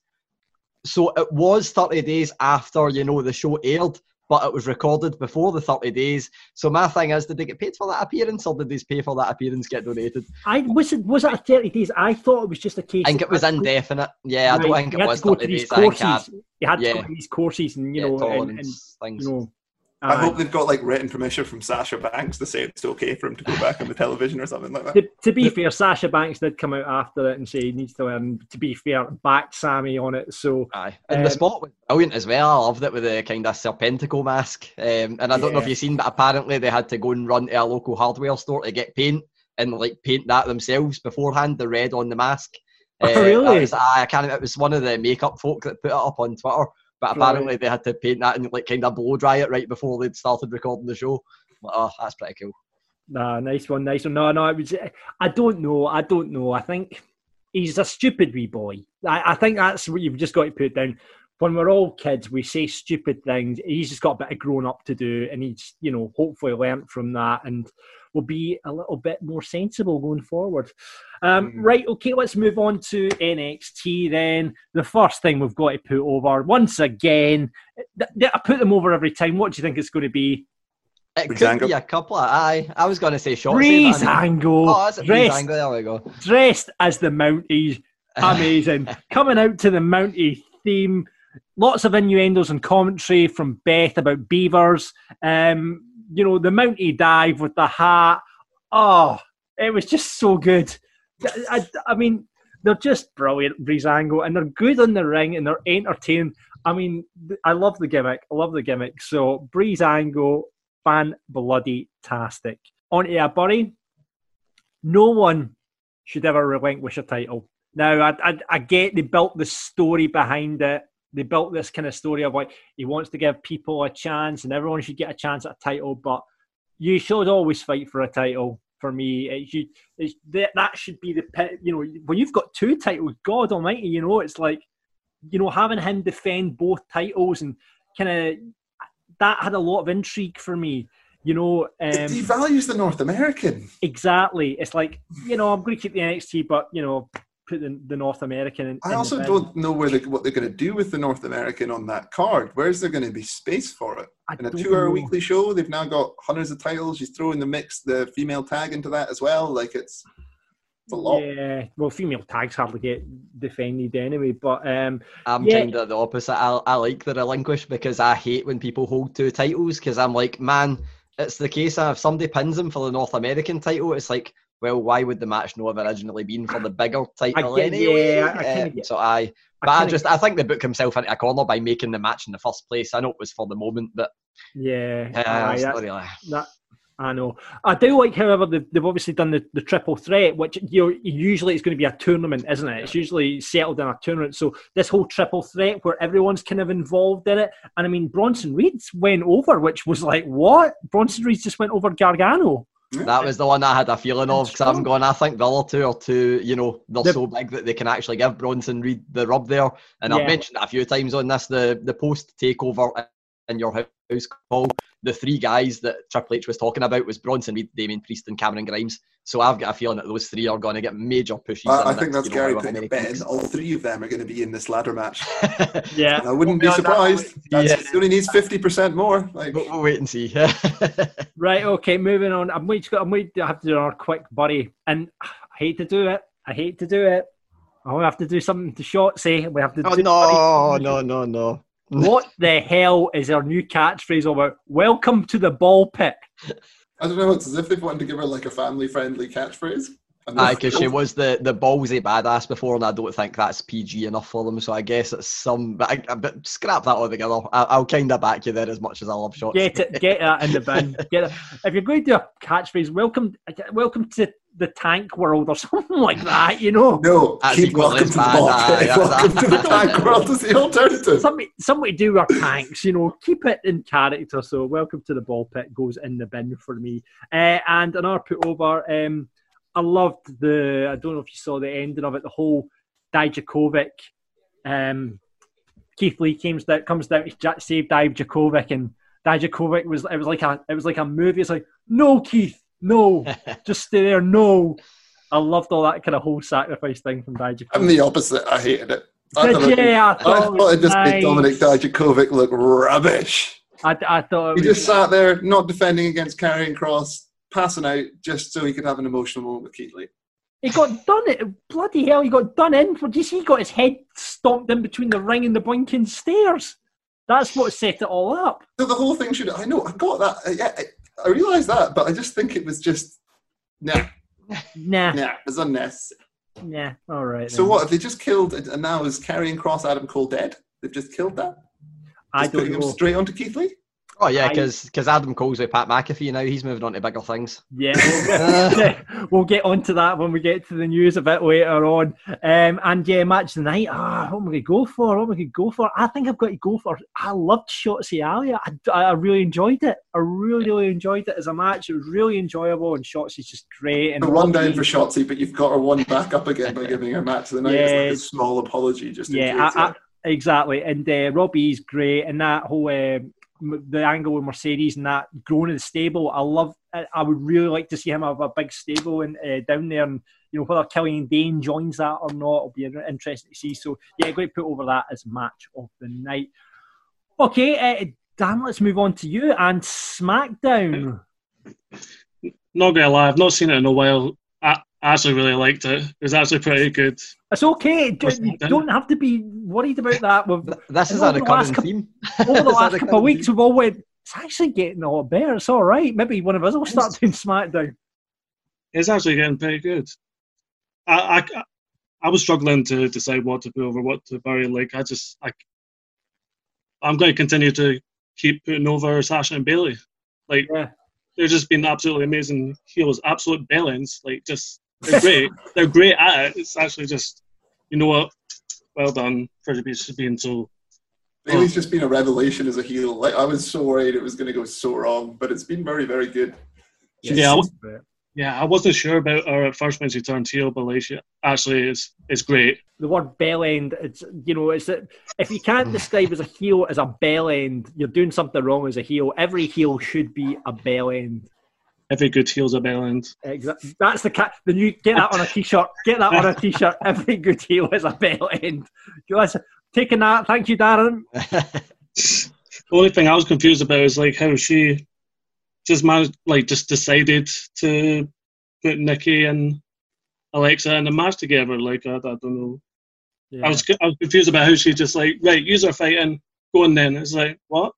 So it was 30 days after you know the show aired, but it was recorded before the 30 days. So my thing is, did they get paid for that appearance, or did they pay for that appearance get donated? I was it was it a thirty days? I thought it was just a case. I think it was indefinite. Yeah, I don't Right, think you it had was to go 30 to these days. Courses. You had to go to these courses, and you Yeah, know, and, and things. you know. I hope they've got like written permission from Sasha Banks to say it's okay for him to go back on the television or something like that. to, to be fair, Sasha Banks did come out after it and say he needs to learn. To be fair, back Sammy on it. So Aye. And the Um, spot was brilliant as well. I loved it with the kind of serpenticle mask. Um, and I don't know if you've seen, but apparently they had to go and run to a local hardware store to get paint and like paint that themselves beforehand, the red on the mask. Oh, Uh, really? was- aye, I can't. It was one of the makeup folk that put it up on Twitter. But Right. apparently they had to paint that and like kind of blow dry it right before they'd started recording the show. Like, oh, that's pretty cool. Nah, nice one, nice one. No, no, it was. I don't know. I don't know. I think he's a stupid wee boy. I, I think that's what you've just got to put down. When we're all kids, we say stupid things. He's just got a bit of growing up to do, and he's, you know, hopefully learnt from that and will be a little bit more sensible going forward. Um, Right, okay, let's move on to NXT then. The first thing we've got to put over, once again, th- th- I put them over every time. What do you think it's going to be? It could Breezango. be a couple of aye. I was going to say short. Breezango. Oh, that's a Dressed- Breezango. There we go. dressed as the Mounties. (laughs) Amazing. Coming out to the Mountie theme. Lots of innuendos and commentary from Beth about beavers. Um, you know, the Mountie dive with the hat. Oh, it was just so good. I, I mean, they're just brilliant, Breezango, and they're good on the ring and they're entertaining. I mean, I love the gimmick. I love the gimmick. So, Breezango, fan bloody tastic. On to a buddy. No one should ever relinquish a title. Now, I, I, I get they built the story behind it. They built this kind of story of like he wants to give people a chance and everyone should get a chance at a title, but you should always fight for a title. For me, it should, it's, that, should be the pit. You know, when you've got two titles, God Almighty, you know, it's like you know having him defend both titles and kind of that had a lot of intrigue for me. You know, um, It devalues the North American. Exactly. It's like, you know, I'm going to keep the NXT, but, you know, put the, the North American in. I in also the don't know where they, what they're going to do with the North American on that card. Where's there going to be space for it? I In a two-hour know. weekly show, they've now got hundreds of titles. You throw in the mix the female tag into that as well. Like it's, it's a lot. Yeah. Well, female tags hardly get defended anyway, but um, I'm Yeah. kind of the opposite. I, I like the relinquish because I hate when people hold two titles because I'm like, man, it's the case of if somebody pins him for the North American title, it's like, well, why would the match not have originally been for the bigger title get- anyway? yeah, I- I Uh, get- so I, I but I, kinda- just I think they booked himself into a corner by making the match in the first place. I know it was for the moment, but yeah. uh, aye, that- really. that, I know. I do like, however, they've, they've obviously done the, the triple threat, which you know, usually it's going to be a tournament, isn't it? It's usually settled in a tournament. So this whole triple threat where everyone's kind of involved in it. And I mean, Bronson Reed's went over, which was like, what? Bronson Reed just went over Gargano. That was the one I had a feeling of because I'm going. I think the other two are too, you know, they're The- so big that they can actually give Bronson Reed the rub there. And Yeah. I've mentioned it a few times on this the the post takeover in your house call. The three guys that Triple H was talking about was Bronson Reed, Damian Priest, and Cameron Grimes. So I've got a feeling that those three are going to get major pushes. in I, I think that's you know, Gary putting many a bet in. All three of them are going to be in this ladder match. (laughs) Yeah. And I wouldn't be Well, that- surprised. That's, Yeah. It only needs 50% more. Like, But we'll wait and see. (laughs) Right, okay, moving on. I'm waiting, I'm waiting to have to do our quick buddy. And I hate to do it. I hate to do it. I have to do something to short Shotzi. We have to oh do no, no, no, no. What the hell is our new catchphrase all about? Welcome to the ball pit. I don't know. It's as if they've wanted to give her like a family-friendly catchphrase. And Aye, (laughs) because she was the, the ballsy badass before, and I don't think that's PG enough for them. So I guess it's some. But, I, but scrap that altogether. I, I'll kind of back you there as much as I love shots. Get it, get that in the bin. (laughs) Get it. If you're going to do a catchphrase, welcome, welcome to the tank world or (laughs) something like that. You know, No, That's keep equally welcome to the bad, ball aye, pit. that's- Welcome to the tank world is the alternative. somebody, somebody do our tanks. You know, keep it in character. So, welcome to the ball pit goes in the bin for me. Uh, and another put over. Um, I loved the. I don't know if you saw the ending of it. The whole Dijakovic. Um, Keith Lee comes down, comes down to ja- save Dijakovic, and Dijakovic was. It was like a. It was like a movie. It's like no, Keith, no, (laughs) just stay there, no. I loved all that kind of whole sacrifice thing from Dijakovic. I'm the opposite. I hated it. I Did thought, it, you? I I thought it thought it was just made. Dominik Dijakovic look rubbish. I, I thought it He was, just sat there, not defending against Karrion Kross, passing out, just so he could have an emotional moment with Keith Lee. He got done it. Bloody hell, he got done in. For. You see he got his head stomped in between the ring and the blinking stairs? That's what set it all up. So the whole thing should. I know. I got that. Yeah, I, I realised that, but I just think it was just nah, (laughs) Nah, nah. It was unnecessary. nah. All right. So then. what? Have they just killed? And now is Karrion Kross Adam Cole dead? They've just killed that. I Just don't putting him know. straight onto Keith Lee. Oh yeah, I- because Adam Cole's with Pat McAfee now. He's moving on to bigger things. Yeah, we'll get, (laughs) (laughs) we'll get onto that when we get to the news a bit later on. Um, and yeah, match of the night. Ah, what am I going to go for? What am I going to go for? I think I've got to go for. I loved Shotzi Ali. I, I really enjoyed it. I really, really enjoyed it as a match. It was really enjoyable, and Shotzi's just great. And The one Robbie- down for Shotzi, but you've got her one back up again by (laughs) giving her match of the night. It's like Yeah. a small apology, just yeah. I, I, exactly. And uh, Robbie's great, and that whole uh, m- the angle with Mercedes and that growing in the stable. I love. I, would really like to see him have a big stable and uh, down there, and you know whether Killian Dain joins that or not, it'll be interesting to see. So yeah, to put over that as match of the night. Okay, uh, Dan, let's move on to you and SmackDown. Not gonna lie, I've not seen it in a while. I I actually really liked it. It was actually pretty good. It's okay. Do, you don't have to be worried about that. With (laughs) This is over a recurring last cou- theme. over the last couple of recurring weeks, we've all went. It's actually getting a lot better. It's all right. Maybe one of us will start doing SmackDown. It's actually getting pretty good. I I, I was struggling to decide what to put over, what to bury. Like I just I I'm going to continue to keep putting over Sasha and Bayley. Like Yeah. they've just been absolutely amazing heels, absolute bellends. Like just they're great. they're great at it. It's actually just you know what? Well done for the beast being so. Bayley's just been a revelation as a heel. Like I was so worried it was going to go so wrong, but it's been very, very good. Yeah, I w- yeah. I wasn't sure about her at first when she turned heel, but like she actually is is great. The word bell end, it's you know, it's that if you can't mm. describe as a heel as a bell end, you're doing something wrong as a heel. Every heel should be a bell end. Every good heel's a bell end. Exactly. That's the cat. The new get that on a t-shirt. Get that on a t-shirt. (laughs) Every good heel is a bell end. Listen, taking that. Thank you, Darren. (laughs) The only thing I was confused about is like how she just managed, like, just decided to put Nikki and Alexa in a match together. Like, I, I don't know. Yeah. I was I was confused about how she just like right, use her fighting, go on then. It's like what?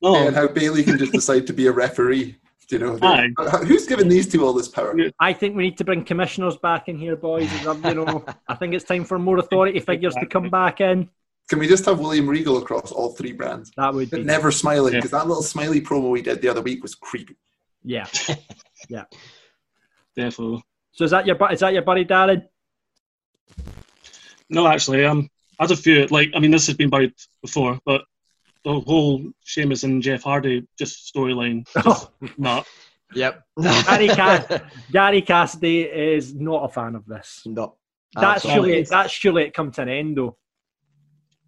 No, And how Bayley can just decide to be a referee. Do you know? Aye. Who's given these two all this power? I think we need to bring commissioners back in here, boys. You know, (laughs) I think it's time for more authority (laughs) figures to come back in. Can we just have William Regal across all three brands? That would But be never smiling Yeah. because that little smiley promo we did the other week was creepy. yeah, (laughs) yeah. definitely. So is that your is that your buddy, Darren? No, actually, um, I had a few. Like, I mean, this has been about before, but the whole Sheamus and Jeff Hardy just storyline, (laughs) just not. Yep. Gary, (laughs) Cass- Gary Cassidy is not a fan of this. no. That's absolutely. surely that's surely it come to an end though.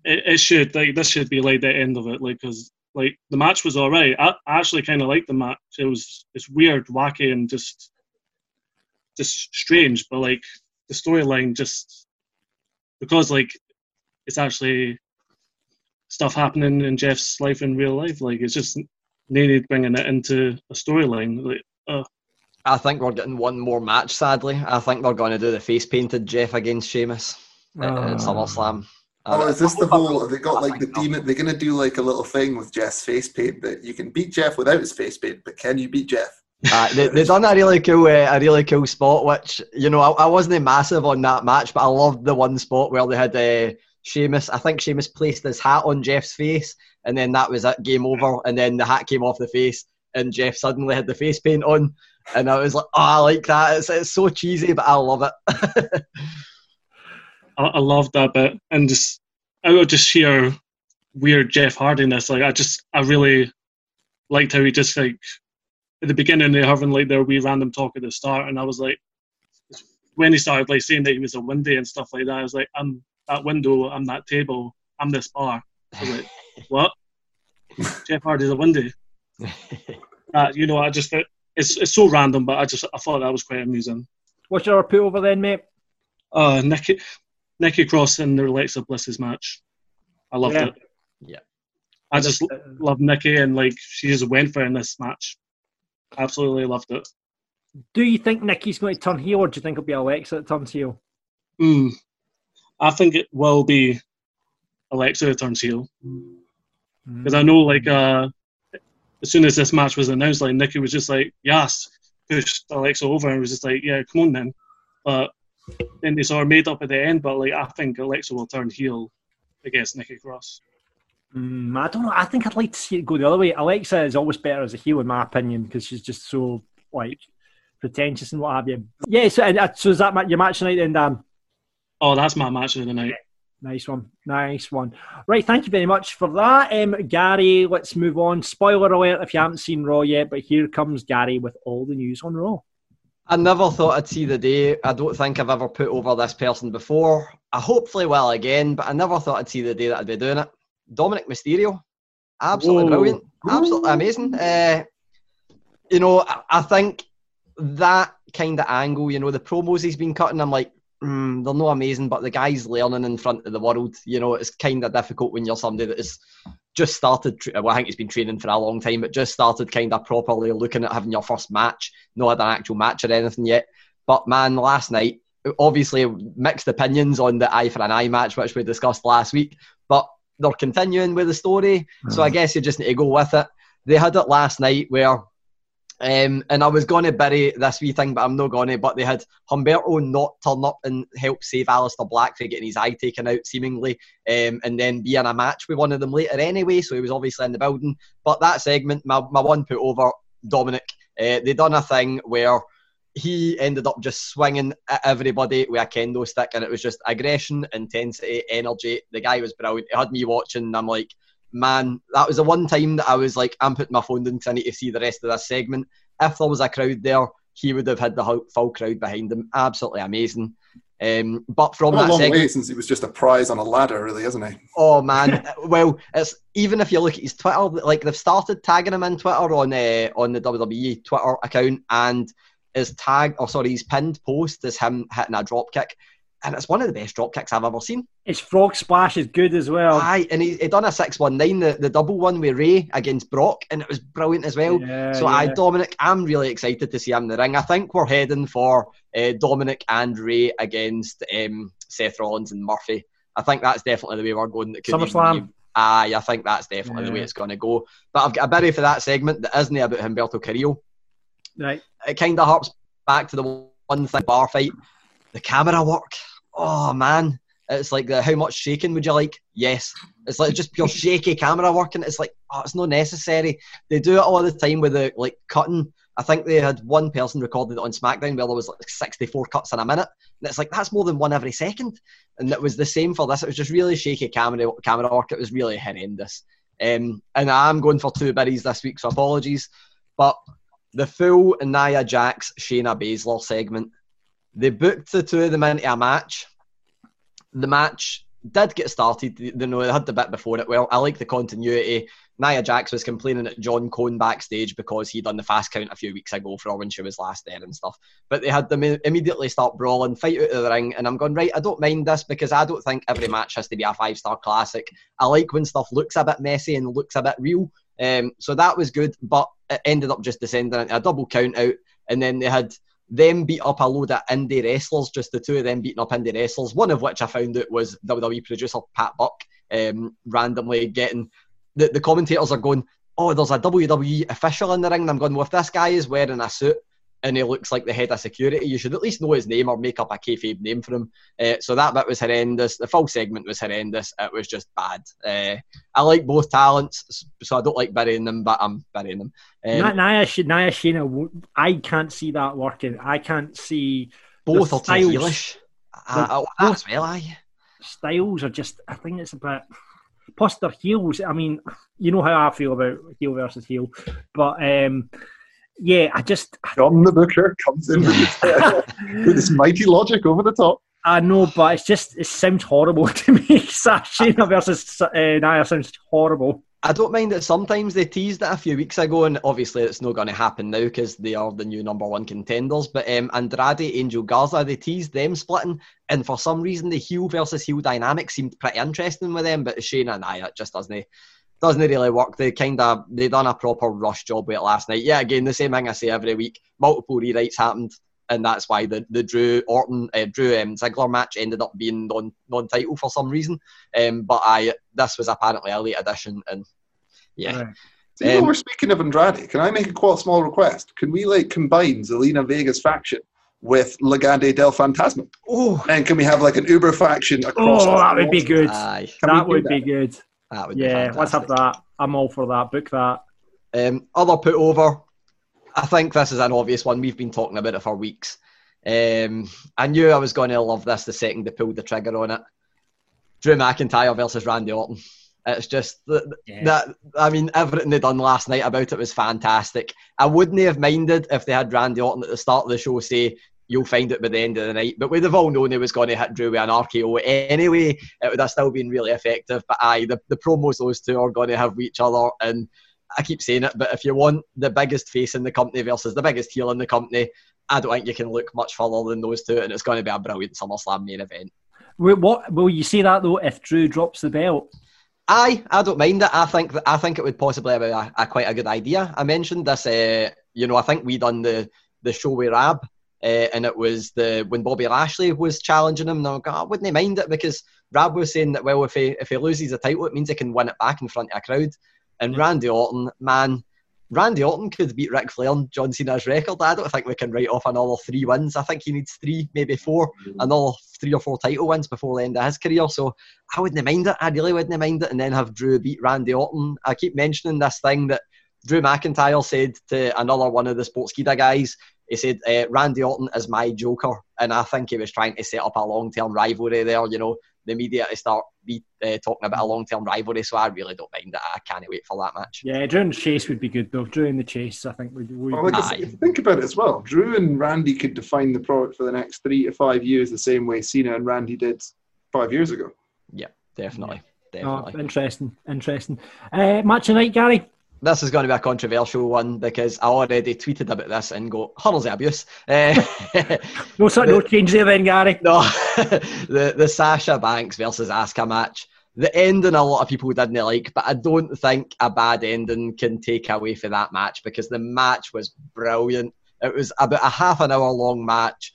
It, it should like this should be like the end of it, like because like the match was alright. I, I actually kind of liked the match. It was it's weird, wacky, and just just strange, but like the storyline just because like it's actually stuff happening in Jeff's life in real life. Like it's just needed bringing it into a storyline. Like, uh, I think we're getting one more match. Sadly, I think they're going to do the face painted Jeff against Sheamus at, at Oh. SummerSlam. Oh, Uh, is this the whole? They got like the demon? They're gonna do like a little thing with Jeff's face paint that you can beat Jeff without his face paint, but can you beat Jeff? Uh, they, they done a really cool, uh, a really cool spot. Which you know, I, I wasn't a massive on that match, but I loved the one spot where they had uh, Sheamus. I think Sheamus placed his hat on Jeff's face, and then that was it, game over. And then the hat came off the face, and Jeff suddenly had the face paint on, and I was like, oh, I like that. It's, it's so cheesy, but I love it. (laughs) I, I loved that bit, and just I of just sheer weird Jeff Hardiness, like I just I really liked how he just like at the beginning they having like their wee random talk at the start, and I was like, when he started like saying that he was a windy and stuff like that, I was like, I'm that window, I'm that table, I'm this bar. I was (laughs) like, what? Jeff Hardy's a window. Uh, (laughs) you know, I just it's it's so random, but I just I thought that was quite amusing. What's your put over then, mate? Uh, Nikki, Nikki Cross in the Alexa Bliss's match. I loved Yeah. it. Yeah. I just love Nikki and like she just went for in this match. Absolutely loved it. Do you think Nikki's going to turn heel, or do you think it'll be Alexa that turns heel? Mm. I think it will be Alexa who turns heel because I know like uh, as soon as this match was announced, like Nikki was just like yes, pushed Alexa over and was just like yeah, come on then. But then they sort of made up at the end. But like I think Alexa will turn heel against Nikki Cross. Mm, I don't know. I think I'd like to see it go the other way. Alexa is always better as a heel, in my opinion, because she's just so like pretentious and what have you. Yeah. So, and, uh, so is that your match tonight? Then, Dan. Oh, that's my match of the night. Nice one, nice one. Right, thank you very much for that, um, Gary. Let's move on. Spoiler alert if you haven't seen Raw yet, but here comes Gary with all the news on Raw. I never thought I'd see the day. I don't think I've ever put over this person before. I hopefully will again, but I never thought I'd see the day that I'd be doing it. Dominik Mysterio, absolutely Whoa. brilliant, absolutely amazing. Uh, you know, I, I think that kind of angle, you know, the promos he's been cutting, I'm like, mm, they're not amazing, but the guy's learning in front of the world. You know, it's kind of difficult when you're somebody that has just started. Well, I think he's been training for a long time, but just started kind of properly looking at having your first match, not had an actual match or anything yet. But man, last night, obviously mixed opinions on the eye for an eye match, which we discussed last week, but they're continuing with the story. So I guess you just need to go with it. They had it last night where um, and I was going to bury this wee thing, but I'm not going to. But they had Humberto not turn up and help save Aleister Black for getting his eye taken out, seemingly, um, and then be in a match with one of them later anyway. So he was obviously in the building. But that segment, my, my one put over Dominik, uh, they done a thing where he ended up just swinging at everybody with a kendo stick, and it was just aggression, intensity, energy. The guy was brilliant. It had me watching, and I'm like, man, that was the one time that I was like, I'm putting my phone down because I need to see the rest of this segment. If there was a crowd there, he would have had the whole- full crowd behind him. Absolutely amazing. Um, but from Come a that long way since he was just a prize on a ladder, really, isn't he? Oh man, (laughs) well, it's even if you look at his Twitter, like they've started tagging him in Twitter on uh, on the WWE Twitter account, and his tag, or sorry, his pinned post is him hitting a drop kick, and it's one of the best drop kicks I've ever seen. His frog splash is good as well. Aye, and he, he done a six one nine, the the double one with Rey against Brock, and it was brilliant as well. Yeah, so I. Dominik, I'm really excited to see him in the ring. I think we're heading for uh, Dominik and Rey against um, Seth Rollins and Murphy. I think that's definitely the way we're going. SummerSlam. Aye, I think that's definitely the way it's going to go. But I've got a bit for that segment that isn't about Humberto Carrillo. Right. It kind of harps back to the one thing bar fight, the camera work. Oh man, it's like the how much shaking would you like? Yes, it's like just pure (laughs) shaky camera work, and it's like oh, it's not necessary. They do it all the time with the like cutting. I think they had one person recorded it on SmackDown where there was like 64 cuts in a minute, and it's like that's more than one every second. And it was the same for this. It was just really shaky camera camera work. It was really horrendous. Um, and I'm going for two biddies this week, so apologies. But the full Nia Jax Shayna Baszler segment, they booked the two of them into a match. The match did get started. You know, they had the bit before it. Well, I like the continuity. Nia Jax was complaining at John Cone backstage because he'd done the fast count a few weeks ago for when she was last there and stuff. But they had them immediately start brawling, fight out of the ring, and I'm going right. I don't mind this because I don't think every match has to be a five star classic. I like when stuff looks a bit messy and looks a bit real. Um, so that was good, but it ended up just descending into a double count out, and then they had them beat up a load of indie wrestlers, just the two of them beating up indie wrestlers. One of which I found out was WWE producer Pat Buck, um, randomly getting the, the commentators are going, Oh, there's a WWE official in the ring. And I'm going, Well, if this guy is wearing a suit and he looks like the head of security, you should at least know his name or make up a kayfabe name for him. Uh, so that bit was horrendous. The full segment was horrendous. It was just bad. Uh, I like both talents, so I don't like burying them, but I'm burying them. Um, Nia, Nia, Sh- Nia Shayna, w- I can't see that working. I can't see both are too styles. heelish. The- Uh, as well, aye. styles are just. I think it's a bit. Plus, their heels. I mean, you know how I feel about heel versus heel, but um, yeah, I just. John the Booker comes in with his, (laughs) with his mighty logic over the top. I know, but it's just it sounds horrible (laughs) to me. Shayna versus uh, Nia sounds horrible. I don't mind that sometimes they teased it a few weeks ago, and obviously it's not going to happen now because they are the new number one contenders. But um, Andrade, Angel Garza, they teased them splitting, and for some reason the heel versus heel dynamic seemed pretty interesting with them. But Shayna and Nia it just doesn't doesn't really work. They kind of they done a proper rush job with it last night. Yeah, again the same thing I say every week. Multiple rewrites happened, and that's why the the Drew Orton uh, Drew um, Ziggler match ended up being non non title for some reason. Um, but I this was apparently a late addition, and yeah. See, when Um, we're speaking of Andrade, can I make a quite small request? Can we like combine Zelina Vega's faction with Legado del Fantasma? Oh, and can we have like an Uber faction across? Oh, that would be good. Aye. Can that we do would be good. That would Yeah, let's have that. I'm all for that. Book that. Um, other put over, I think this is an obvious one. We've been talking about it for weeks. Um, I knew I was going to love this the second they pulled the trigger on it. Drew McIntyre versus Randy Orton. It's just th- th- that. I mean, everything they done last night about it was fantastic. I wouldn't have minded if they had Randy Orton at the start of the show say, "You'll find it by the end of the night." But we'd have all known he was going to hit Drew with an RKO anyway. It would have still been really effective. But aye, the, the promos those two are going to have with each other, and I keep saying it, but if you want the biggest face in the company versus the biggest heel in the company, I don't think you can look much further than those two, and it's going to be a brilliant SummerSlam main event. Wait, What will you see that though? If Drew drops the belt, Aye, I don't mind it. I think that I think it would possibly be a, a quite a good idea. I mentioned this. Uh, you know, I think we done the the show with Rab, uh, and it was the when Bobby Lashley was challenging him. And I, go, I wouldn't he mind it because Rab was saying that well, if he if he loses the title, it means he can win it back in front of a crowd. And Randy Orton, man, Randy Orton could beat Ric Flair and John Cena's record. I don't think we can write off another three wins. I think he needs three, maybe four, another three or four title wins before the end of his career. So I wouldn't mind it. I really wouldn't mind it. And then have Drew beat Randy Orton. I keep mentioning this thing that Drew McIntyre said to another one of the Sports Sportskeeda guys. He said, uh, Randy Orton is my joker. And I think he was trying to set up a long term rivalry there. You know, the media to start be, uh, talking about a long term rivalry. So I really don't mind it. I can't wait for that match. yeah, Drew and Chase would be good though. Drew and the Chase, I think would. would Well, like I if you think about it as well, Drew and Randy could define the product for the next three to five years the same way Cena and Randy did five years ago. Yeah, definitely. Oh, Definitely. interesting, interesting. Uh, match tonight, Gary. This is going to be a controversial one because I already tweeted about this and go, Huddle's abuse. Uh, (laughs) No, so, no change there then, Gary. no, (laughs) the, the Sasha Banks versus Asuka match. The ending a lot of people didn't like, but I don't think a bad ending can take away from that match because the match was brilliant. It was about a half an hour long match.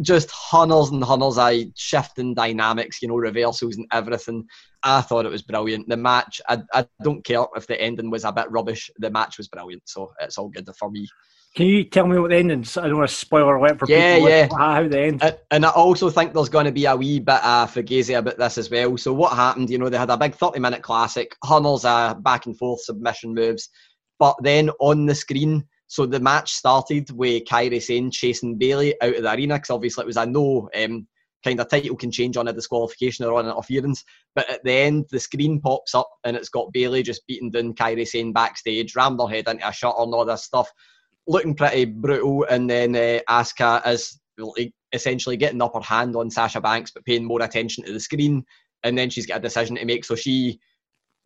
Just hunnels and hunnels of shifting dynamics, you know, reversals and everything. I thought it was brilliant. The match, I, I don't care if the ending was a bit rubbish. The match was brilliant, so it's all good for me. Can you tell me what the ending? I don't want to spoiler alert for Yeah, people. yeah. yeah. How the end? And- And I also think there's going to be a wee bit of fugazi about this as well. So what happened? You know, they had a big 30 minute classic, Hunnels uh, back and forth submission moves, but then on the screen, so the match started with Kairi Sane chasing Bayley out of the arena because obviously it was a no um, kind of title can change on a disqualification or on an interference. But at the end, the screen pops up and it's got Bayley just beating down Kairi Sane backstage, rammed her head into a shutter and all this stuff looking pretty brutal, and then uh, Asuka is essentially getting the upper hand on Sasha Banks, but paying more attention to the screen, and then she's got a decision to make. So she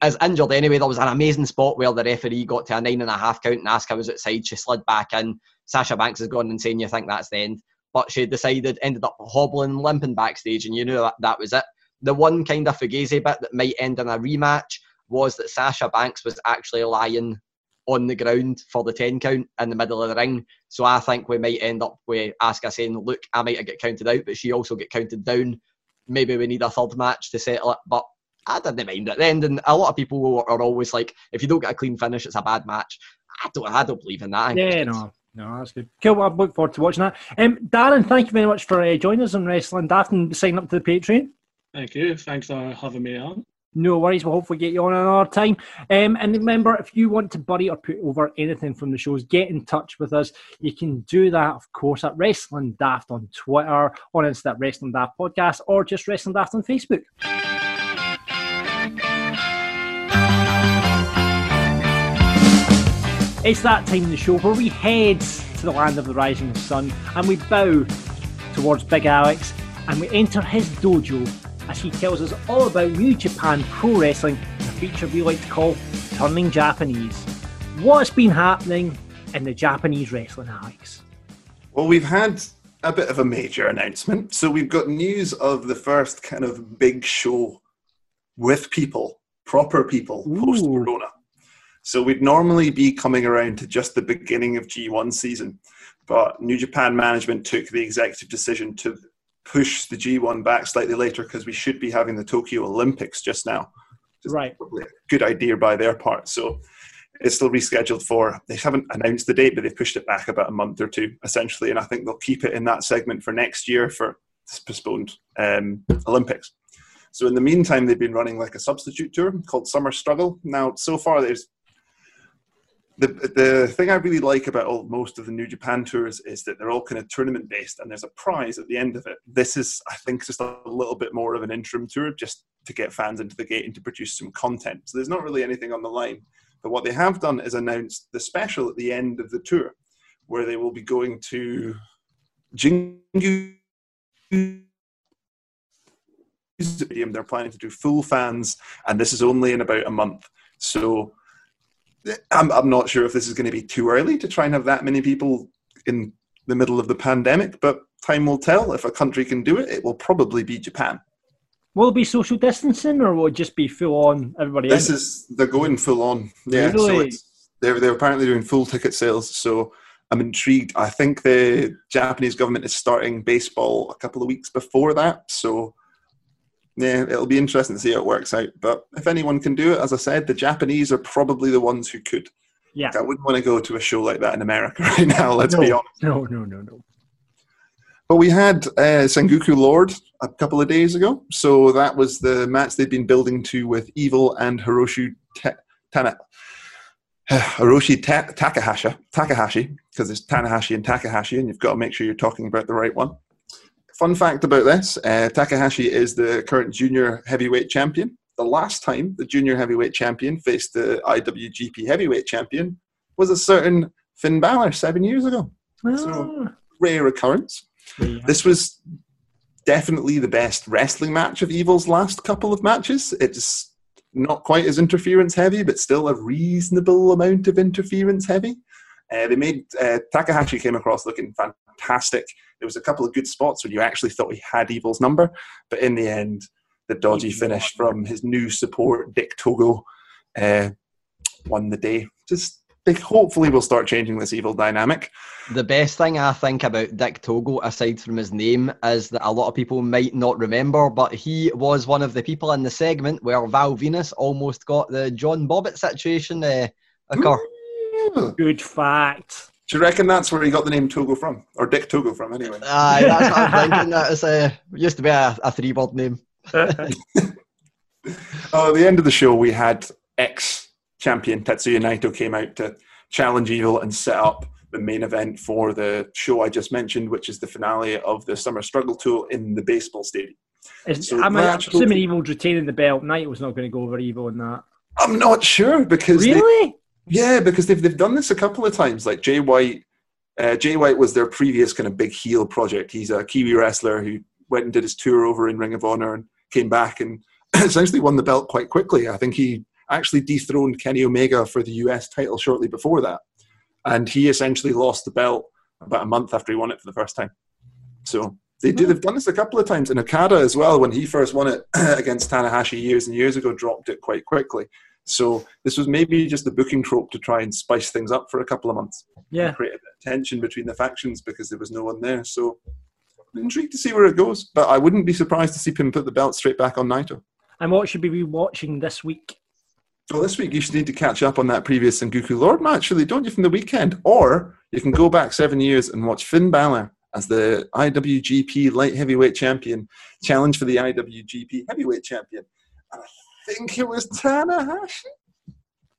is injured anyway. There was an amazing spot where the referee got to a nine and a half count, and Asuka was outside. She slid back in. Sasha Banks has gone and saying, "You think that's the end?" But she decided, ended up hobbling, limping backstage, and you knew that that was it. The one kind of fugazi bit that might end in a rematch was that Sasha Banks was actually lying on the ground for the 10 count in the middle of the ring. So I think we might end up with Asuka saying, look, I might get counted out, but she also get counted down. Maybe we need a third match to settle it. But I didn't mind it. Then and a lot of people are always like, if you don't get a clean finish, it's a bad match. I don't I don't believe in that. Yeah, no, no, that's good. Cool. Well, I look forward to watching that. Um, Darren, thank you very much for uh, joining us on Wrestling Daft and signing up to the Patreon. Thank you. Thanks for having me on. No worries. We'll hopefully get you on another time. Um, and remember, if you want to bury or put over anything from the shows, get in touch with us. You can do that, of course, at Wrestling Daft on Twitter, on Insta at Wrestling Daft Podcast, or just Wrestling Daft on Facebook. It's that time in the show where we head to the land of the rising sun and we bow towards Big Alex and we enter his dojo as he tells us all about New Japan Pro Wrestling, a feature we like to call Turning Japanese. What's been happening in the Japanese wrestling, Alex? Well, we've had a bit of a major announcement. So we've got news of the first kind of big show with people, proper people, post Corona. So we'd normally be coming around to just the beginning of G1 season, but New Japan management took the executive decision to push the G1 back slightly later because we should be having the Tokyo Olympics just now. Right. Probably a good idea by their part. So it's still rescheduled for, they haven't announced the date, but they've pushed it back about a month or two, essentially. And I think they'll keep it in that segment for next year for this postponed um, Olympics. So in the meantime, they've been running like a substitute tour called Summer Struggle. Now, so far, there's the the thing I really like about all, most of the New Japan tours is that they're all kind of tournament based, and there's a prize at the end of it. This is, I think, just a little bit more of an interim tour, just to get fans into the gate and to produce some content. So there's not really anything on the line. But what they have done is announced the special at the end of the tour, where they will be going to Jingu Stadium. They're planning to do full fans, and this is only in about a month. So I'm, I'm not sure if this is going to be too early to try and have that many people in the middle of the pandemic, but time will tell. If a country can do it, it will probably be Japan. Will it be social distancing or will it just be full on everybody? This in? is they're going full on. Yeah, Really? so it's, they're they're apparently doing full ticket sales. So I'm intrigued. I think the Japanese government is starting baseball a couple of weeks before that. So yeah, it'll be interesting to see how it works out. But if anyone can do it, as I said, the Japanese are probably the ones who could. Yeah. I wouldn't want to go to a show like that in America (laughs) right now. Let's no, be honest. No, no, no, no. But we had uh, Sengoku Lord a couple of days ago. So that was the match they'd been building to with Evil and Hiroshi Ta- Tana. (sighs) Hiroshi Ta- Takahashi, Takahashi, because it's Tanahashi and Takahashi, and you've got to make sure you're talking about the right one. Fun fact about this uh, Takahashi is the current junior heavyweight champion. The last time the junior heavyweight champion faced the IWGP heavyweight champion was a certain Finn Balor seven years ago. So, rare occurrence. This was definitely the best wrestling match of Evil's last couple of matches. It's not quite as interference heavy, but still a reasonable amount of interference heavy. Uh, they made uh, Takahashi came across looking fantastic. There was a couple of good spots when you actually thought he had Evil's number, but in the end, the dodgy finish from his new support Dick Togo uh, won the day. Just they hopefully will start changing this Evil dynamic. The best thing I think about Dick Togo, aside from his name, is that a lot of people might not remember, but he was one of the people in the segment where Val Venis almost got the John Bobbitt situation uh, occur. Good fact. Do you reckon that's where he got the name Togo from, or Dick Togo from? Anyway, Aye, that's what I'm (laughs) thinking. That is, uh, used to be a, a three word name. Oh, (laughs) at the end of the show, we had ex champion Tetsuya Naito came out to challenge Evil and set up the main event for the show I just mentioned, which is the finale of the Summer Struggle Tour in the baseball stadium. Is, So I'm match assuming hopefully- Evil's retaining the belt. Knight was not going to go over Evil in that. I'm not sure because they- Really? Yeah, because they've they've done this a couple of times. Like Jay White, uh, Jay White was their previous kind of big heel project. He's a Kiwi wrestler who went and did his tour over in Ring of Honor and came back and (clears throat) essentially won the belt quite quickly. I think he actually dethroned Kenny Omega for the US title shortly before that, and he essentially lost the belt about a month after he won it for the first time. So they do. They've done this a couple of times. And Okada as well, when he first won it (clears throat) against Tanahashi years and years ago, dropped it quite quickly. So this was maybe just a booking trope to try and spice things up for a couple of months. Yeah. Create a bit of tension between the factions because there was no one there. So I'm intrigued to see where it goes. But I wouldn't be surprised to see him put the belt straight back on Naito. And what should we be watching this week? Well, this week you should need to catch up on that previous Sengoku Lord match, really, don't you, from the weekend? Or you can go back seven years and watch Finn Balor as the IWGP Light Heavyweight Champion challenge for the IWGP Heavyweight Champion. And I think it was Tanahashi.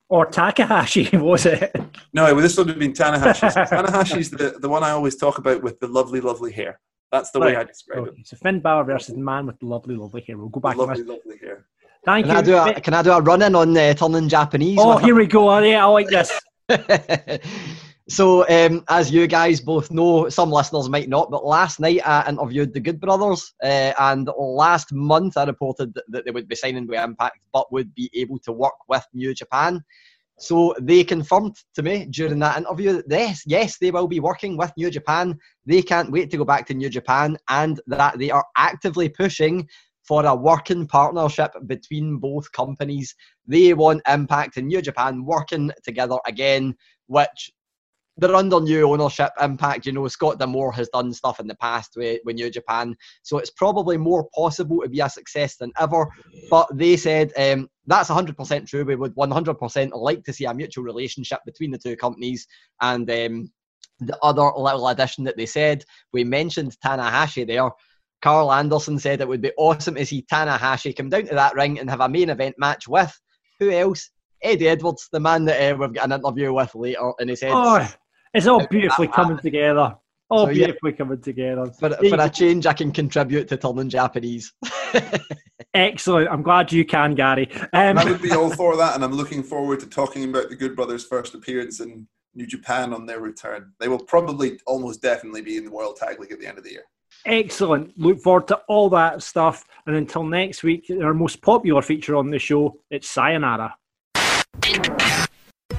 Or Takahashi, (laughs) was it? No, well, this would have been Tanahashi. So Tanahashi's the, the one I always talk about with the lovely, lovely hair. That's the way I Right. describe Okay, so Finn Balor versus the man with the lovely, lovely hair. We'll go it. back Lovely, to this. lovely hair. Thank Can I you. do a, can I do a run in on uh, turning Japanese? oh, here we go. Oh, yeah, I like this. (laughs) so, um, as you guys both know, some listeners might not, but last night I interviewed the Good Brothers, uh, and last month I reported that, they would be signing with Impact, but would be able to work with New Japan. So they confirmed to me during that interview that yes, yes, they will be working with New Japan. They can't wait to go back to New Japan, and that they are actively pushing for a working partnership between both companies. They want Impact and New Japan working together again, which they're under new ownership. Impact, you know, Scott D'Amore has done stuff in the past with, with New Japan, so it's probably more possible to be a success than ever. But they said um, that's 100% true. We would 100% like to see a mutual relationship between the two companies and. Um, the other little addition that they said, we mentioned Tanahashi there. Karl Anderson said it would be awesome to see Tanahashi come down to that ring and have a main event match with who else? Eddie Edwards, the man that uh, we've got an interview with later, and he said, Oh, it's all beautifully coming together. All So, yeah. beautifully coming together. for, There you for a change, I can contribute to turning Japanese. (laughs) Excellent. I'm glad you can, Gary. Um, I would be all for that, and I'm looking forward to talking about the Good Brothers' first appearance in New Japan on their return. They will probably almost definitely be in the World Tag League at the end of the year. Excellent. Look forward to all that stuff. And until next week, our most popular feature on the show, it's Sayonara.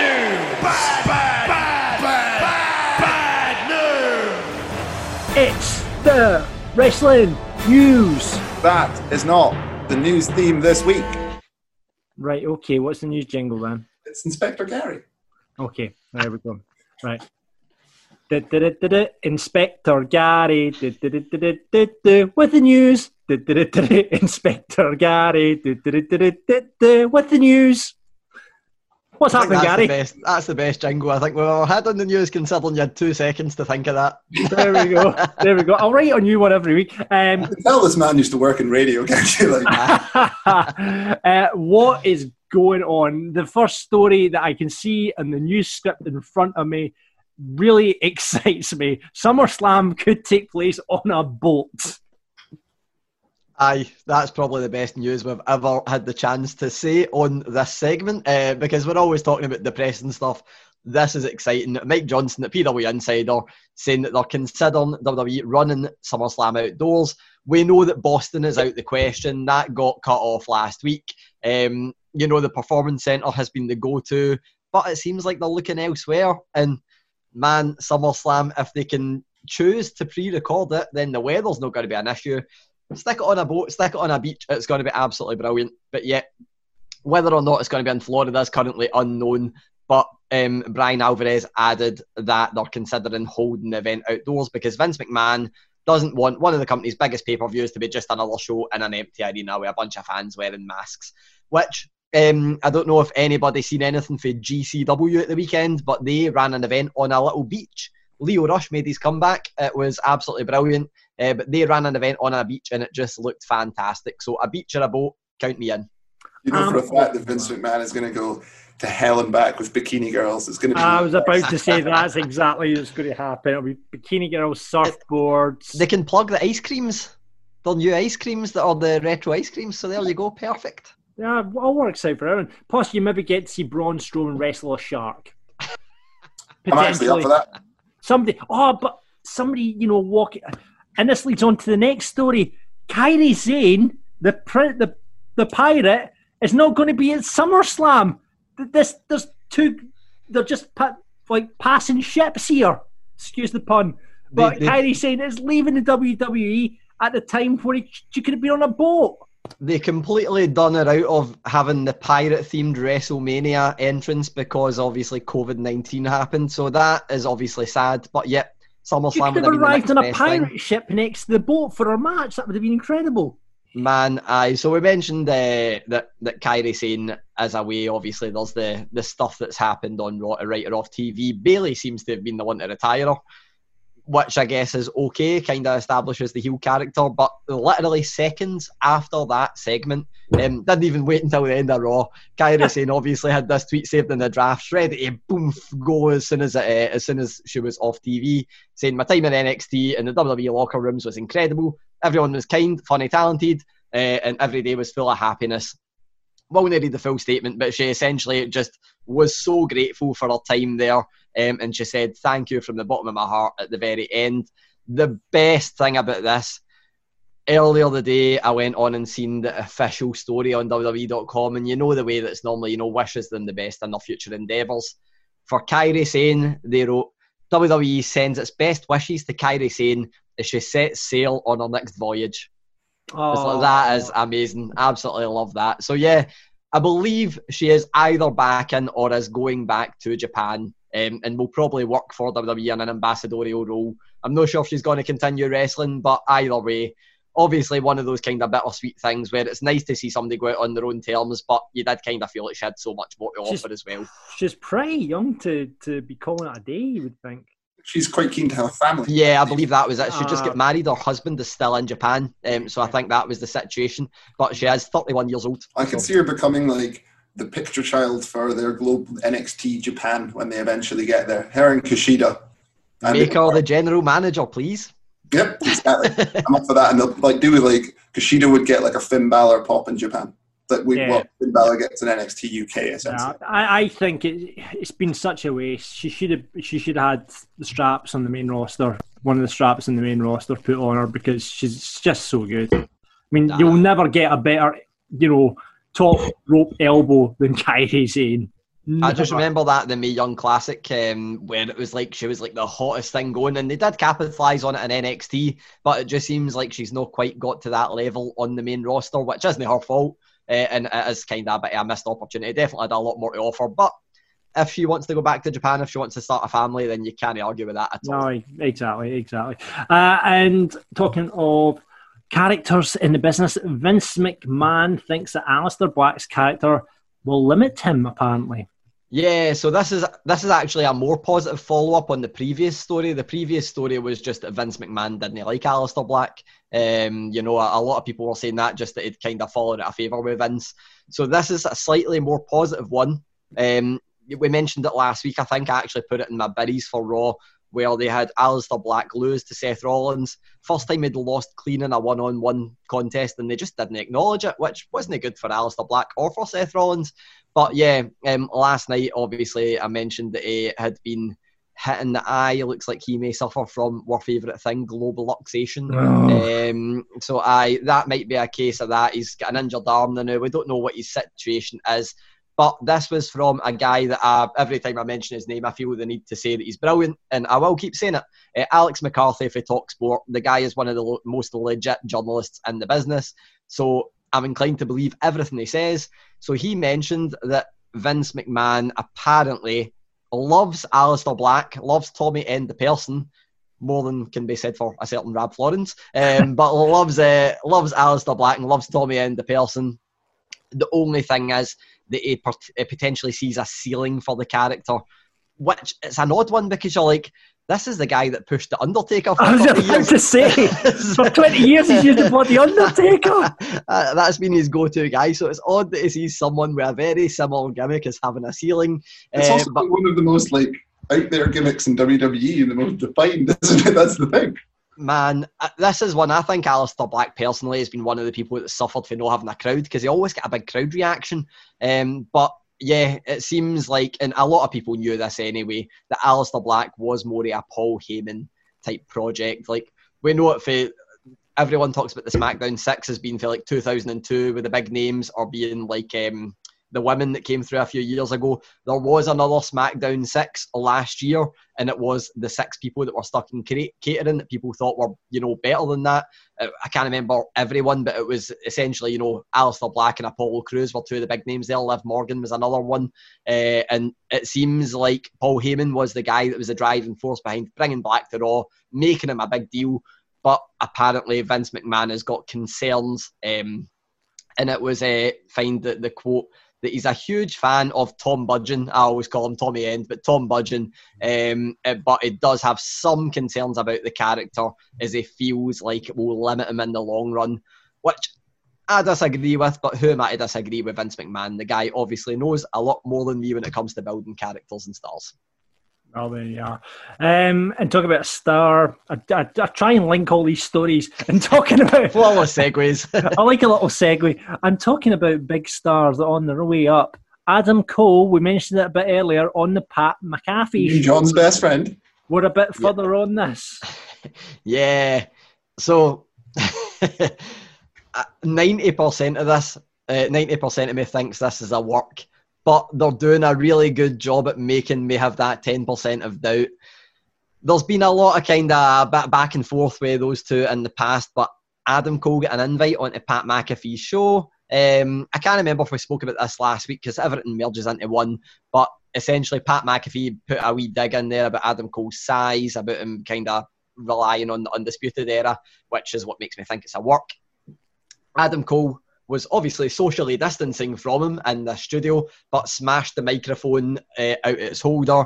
news. Bad, bad, bad, bad, bad news. It's the wrestling news. That is not the news theme this week. Right, okay. What's the news jingle then? It's Inspector Gary. Okay, there we go. Right. Inspector Gary with the news. Inspector Gary with the news. What's I think happening, that's Gary? The best, that's the best jingle I think we've ever had on the news, considering you had two seconds to think of that. There we go. There we go. I'll write on you one every week. Um, Tell this man used to work in radio, (laughs) can't you? Like, (laughs) uh, what is going on? The first story that I can see in the news script in front of me really (laughs) excites me. SummerSlam could take place on a boat. Aye, that's probably the best news we've ever had the chance to say on this segment uh, because we're always talking about depressing stuff. This is exciting. Mike Johnson at PW Insider saying that they're considering WWE running SummerSlam outdoors. We know that Boston is out the question. That got cut off last week. Um, you know, the Performance Centre has been the go to, but it seems like they're looking elsewhere. And man, SummerSlam, if they can choose to pre record it, then the weather's not going to be an issue stick it on a boat, stick it on a beach. It's going to be absolutely brilliant. But yet, whether or not it's going to be in Florida is currently unknown. But um, Bryan Alvarez added that they're considering holding the event outdoors because Vince McMahon doesn't want one of the company's biggest pay per views to be just another show in an empty arena with a bunch of fans wearing masks. Which um, I don't know if anybody seen anything for GCW at the weekend, but they ran an event on a little beach. Lio Rush made his comeback. It was absolutely brilliant. Uh, but they ran an event on a beach and it just looked fantastic. So a beach or a boat, count me in. you know for a Um, fact that Vince McMahon is going to go to hell and back with bikini girls. It's going to be. I was about to say (laughs) that's exactly what's going to happen. It'll be bikini girls, surfboards. They can plug the ice creams. They're new ice creams that are the retro ice creams. So there you go, perfect. Yeah, it all works out for everyone. Plus, you maybe get to see Braun Strowman wrestle a shark. (laughs) I'm actually up for that. Somebody, oh, but somebody, you know, walking. And this leads on to the next story. Kairi Sane, the pri- the the pirate, is not going to be at SummerSlam. This there's two. They're just pa- like passing ships here. Excuse the pun. But They- they- Kairi Sane is leaving the WWE at the time where he, he could have been on a boat. They completely done it out of having the pirate themed WrestleMania entrance because obviously COVID 19 happened. So that is obviously sad. But yep, SummerSlam could would have have been the arrived on a best thing. pirate ship next to the boat for our match. That would have been incredible. Man, aye. So we mentioned uh, that that Kairi as a way. Obviously, there's the the stuff that's happened on Raw to write off TV. Bayley seems to have been the one to retire her, which I guess is okay. Kind of establishes the heel character. But literally seconds after that segment, um, didn't even wait until the end of Raw. Kairi (laughs) Sane obviously had this tweet saved in the drafts, ready to boom go as soon as it, uh, as soon as she was off TV, saying my time in NXT and the WWE locker rooms was incredible. Everyone was kind, funny, talented, uh, and every day was full of happiness. Won't read the full statement, but she essentially just was so grateful for her time there, um, and she said thank you from the bottom of my heart at the very end. The best thing about this earlier the day I went on and seen the official story on WWE.com and you know the way that's normally, you know, wishes them the best in their future endeavours. For Kairi Sane, they wrote WWE sends its best wishes to Kairi Sane as she sets sail on her next voyage. Like, that is amazing. Absolutely love that. So yeah, I believe she is either back in or is going back to Japan, um, and will probably work for WWE in an ambassadorial role. I'm not sure if she's going to continue wrestling, but either way, obviously one of those kind of bittersweet things where it's nice to see somebody go out on their own terms, but you did kind of feel like she had so much more to She's- offer as well. She's pretty young to, to be calling it a day, you would think. She's quite keen to have a family. Yeah, I believe that was it. She just Ah. got married. Her husband is still in Japan, um, so I think that was the situation. But she is 31 years old. I can see her becoming like the picture child for their global NXT Japan when they eventually get there. Her and Kushida. And Make her the general manager, please. Yep, exactly. (laughs) I'm up for that. And they'll like do with like Kushida would get like a Finn Balor pop in Japan. That we Yeah. what Finn Balor gets in NXT UK essentially. Yeah, I, I think it, it's been such a waste. She should have she should have had the straps on the main roster, one of the straps on the main roster put on her because she's just so good. I mean, you'll never get a better, you know, top rope elbow than Kairi Sane. I just remember that the Mae Young Classic um, where it was like she was like the hottest thing going, and they did capitalize on it in NXT, but it just seems like she's not quite got to that level on the main roster, which isn't her fault, uh, and it is kind of a bit of a missed opportunity. Definitely had a lot more to offer, but if she wants to go back to Japan, if she wants to start a family, then you can't argue with that at all. No, exactly, exactly. Uh, and talking of characters in the business, Vince McMahon thinks that Aleister Black's character will limit him, apparently. Yeah, so this is this is actually a more positive follow up on the previous story. The previous story was just that Vince McMahon didn't like Aleister Black. Um, you know, a, a lot of people were saying that just that he'd kind of fallen out of favour with Vince. So this is a slightly more positive one. Um, we mentioned it last week. I think I actually put it in my biddies for Raw, where they had Aleister Black lose to Seth Rollins. First time he'd lost clean in a one on one contest, and they just didn't acknowledge it, which wasn't good for Aleister Black or for Seth Rollins. But yeah, um, last night, obviously, I mentioned that he had been hit in the eye. It looks like he may suffer from our favourite thing, global luxation. Oh. Um, so I that might be a case of that. He's got an injured arm now. We don't know what his situation is. But this was from a guy that I, every time I mention his name, I feel the need to say that he's brilliant, and I will keep saying it. Uh, Alex McCarthy for Talksport. The guy is one of the lo- most legit journalists in the business, so I'm inclined to believe everything he says. So he mentioned that Vince McMahon apparently loves Aleister Black, loves Tommy End the person, more than can be said for a certain Rab Florence, um, (laughs) but loves uh, loves Aleister Black and loves Tommy End the person. The only thing is that he pot- he potentially sees a ceiling for the character, which it's an odd one because you're like, this is the guy that pushed the Undertaker. For I was 30 about years. to say, (laughs) for 20 years he's used the bloody Undertaker. (laughs) Uh, that's been his go-to guy. So it's odd that he sees someone with a very similar gimmick as having a ceiling. It's Uh, also but one of the most like out there gimmicks in WWE and the most defined, (laughs) isn't it? That's the thing. Man, uh, this is one I think Aleister Black personally has been one of the people that suffered for not having a crowd because he always get a big crowd reaction. Um, but yeah, it seems like, and a lot of people knew this anyway, that Aleister Black was more a Paul Heyman type project. Like we know it for everyone talks about the SmackDown Six as being for like 2002 with the big names or being like um, the women that came through a few years ago. There was another SmackDown Six last year, and it was the six people that were stuck in catering that people thought were you know better than that. Uh, I can't remember everyone, but it was essentially you know Aleister Black and Apollo Crews were two of the big names there. Liv Morgan was another one, uh, and it seems like Paul Heyman was the guy that was the driving force behind bringing Black to Raw, making him a big deal. But apparently Vince McMahon has got concerns, um, and it was uh, find that the quote that he's a huge fan of Tom Budgen. I always call him Tommy End, but Tom Budgen. Um, uh, but it does have some concerns about the character as he feels like it will limit him in the long run, which I disagree with. But who am I to disagree with Vince McMahon? The guy obviously knows a lot more than me when it comes to building characters and stars. Oh, there you are. Um, and talk about a star. I, I, I try and link all these stories (laughs) and talking about flawless segues. (laughs) I like a little segue. I'm talking about big stars that are on their way up. Adam Cole, we mentioned it a bit earlier on the Pat McAfee New John's best friend. We're a bit further on this. (laughs) Yeah. So ninety percent of this, uh, ninety percent of me thinks this is a work. But they're doing a really good job at making me have that 10% of doubt. There's been a lot of kind of back and forth with those two in the past, but Adam Cole got an invite onto Pat McAfee's show. Um, I can't remember if we spoke about this last week because everything merges into one. But essentially, Pat McAfee put a wee dig in there about Adam Cole's size, about him kind of relying on the undisputed era, which is what makes me think it's a work. Adam Cole was obviously socially distancing from him in the studio, but smashed the microphone uh, out of its holder,